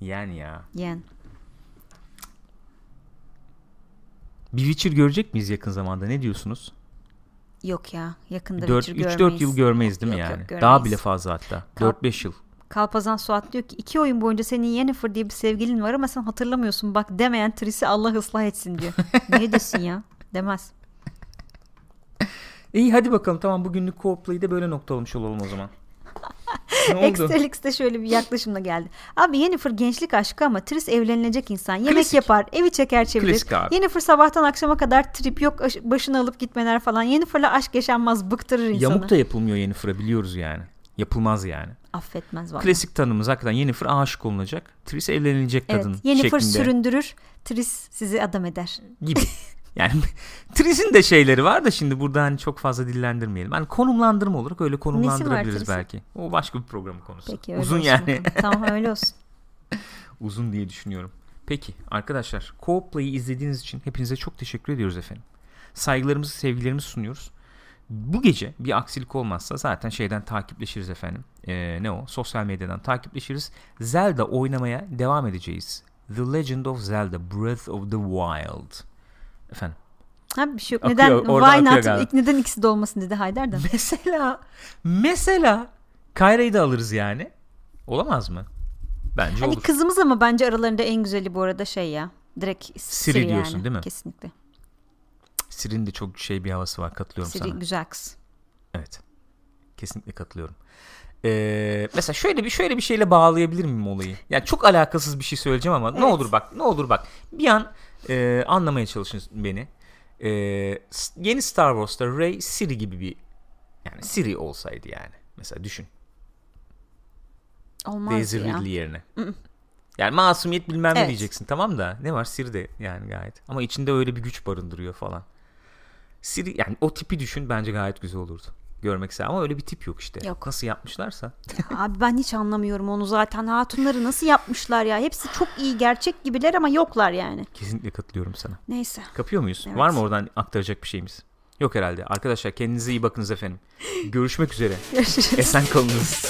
Yani ya. Yen. Bir Witcher görecek miyiz yakın zamanda? Ne diyorsunuz? Yok ya yakında 4 Witcher 3 4 görmeyiz. yıl görmeyiz değil mi Yok, yok, yani? görmeyiz. Daha bile fazla hatta. Kal- 4-5 yıl. Kalpazan Suat diyor ki iki oyun boyunca senin Yennefer diye bir sevgilin var ama sen hatırlamıyorsun bak demeyen Tris'i Allah ıslah etsin diyor. ne diyorsun ya? Demez. İyi hadi bakalım tamam bugünlük co-play'i de böyle noktalamış olalım o zaman. Ne oldu? Extralix'te şöyle bir yaklaşımla geldi. Abi Yennefer gençlik aşkı ama Tris evlenilecek insan. Yemek Klasik. yapar, evi çeker çevirir. Klasik abi. Yennefer sabahtan akşama kadar trip yok aş- başını alıp gitmeler falan. Yennefer'la aşk yaşanmaz bıktırır insanı. Yamuk da yapılmıyor Yennefer'a biliyoruz yani. Yapılmaz yani. Affetmez vallahi. Klasik tanımımız hakikaten Yennefer aşık olunacak. Tris evlenilecek Evet, kadın Yennefer şeklinde süründürür, Tris sizi adam eder. gibi. Yani Tris'in de şeyleri var da şimdi burada hani çok fazla dillendirmeyelim. Hani konumlandırma olarak öyle konumlandırabiliriz belki. O başka bir programın konusu. Peki öyle Uzun olsun yani. tamam öyle olsun. Uzun diye düşünüyorum. Peki arkadaşlar Co-Play'i izlediğiniz için hepinize çok teşekkür ediyoruz efendim. Saygılarımızı, sevgilerimizi sunuyoruz. Bu gece bir aksilik olmazsa zaten şeyden takipleşiriz efendim. Ee, ne o? Sosyal medyadan takipleşiriz. Zelda oynamaya devam edeceğiz. The Legend of Zelda Breath of the Wild. Efendim. Ha bir şey yok. Akıyor, Neden? Why not? galiba. Neden ikisi de olmasın dedi Haydar da. Mesela mesela Kayra'yı da alırız yani. Olamaz mı? Bence Hani olur. kızımız ama bence aralarında en güzeli bu arada şey ya. Direkt Siri, Siri diyorsun, yani. değil mi? Kesinlikle. Siri'nin de çok şey bir havası var katılıyorum Siri sana. güzel kız. Evet. Kesinlikle katılıyorum. Ee, mesela şöyle bir şöyle bir şeyle bağlayabilir miyim olayı? Yani çok alakasız bir şey söyleyeceğim ama ne Evet. olur bak, ne olur bak. Bir an e, anlamaya çalışın beni. E, s- yeni Star Wars'ta Rey Siri gibi bir yani Siri olsaydı yani. Mesela düşün. Olmaz Daisy ya. Ridley yerine. Yani masumiyet bilmem ne Evet. diyeceksin tamam da ne var Siri de yani gayet. Ama içinde öyle bir güç barındırıyor falan. Siri yani o tipi düşün bence gayet güzel olurdu. Görmek ister ama öyle bir tip yok işte. Yok. Nasıl yapmışlarsa. Abi ben hiç anlamıyorum onu zaten. Hatunları nasıl yapmışlar ya. Hepsi çok iyi gerçek gibiler ama yoklar yani. Kesinlikle katılıyorum sana. Neyse. Kapıyor muyuz? Evet. Var mı oradan aktaracak bir şeyimiz? Yok herhalde. Arkadaşlar kendinize iyi bakınız efendim. Görüşmek üzere. Görüşürüz. Esen kalınız.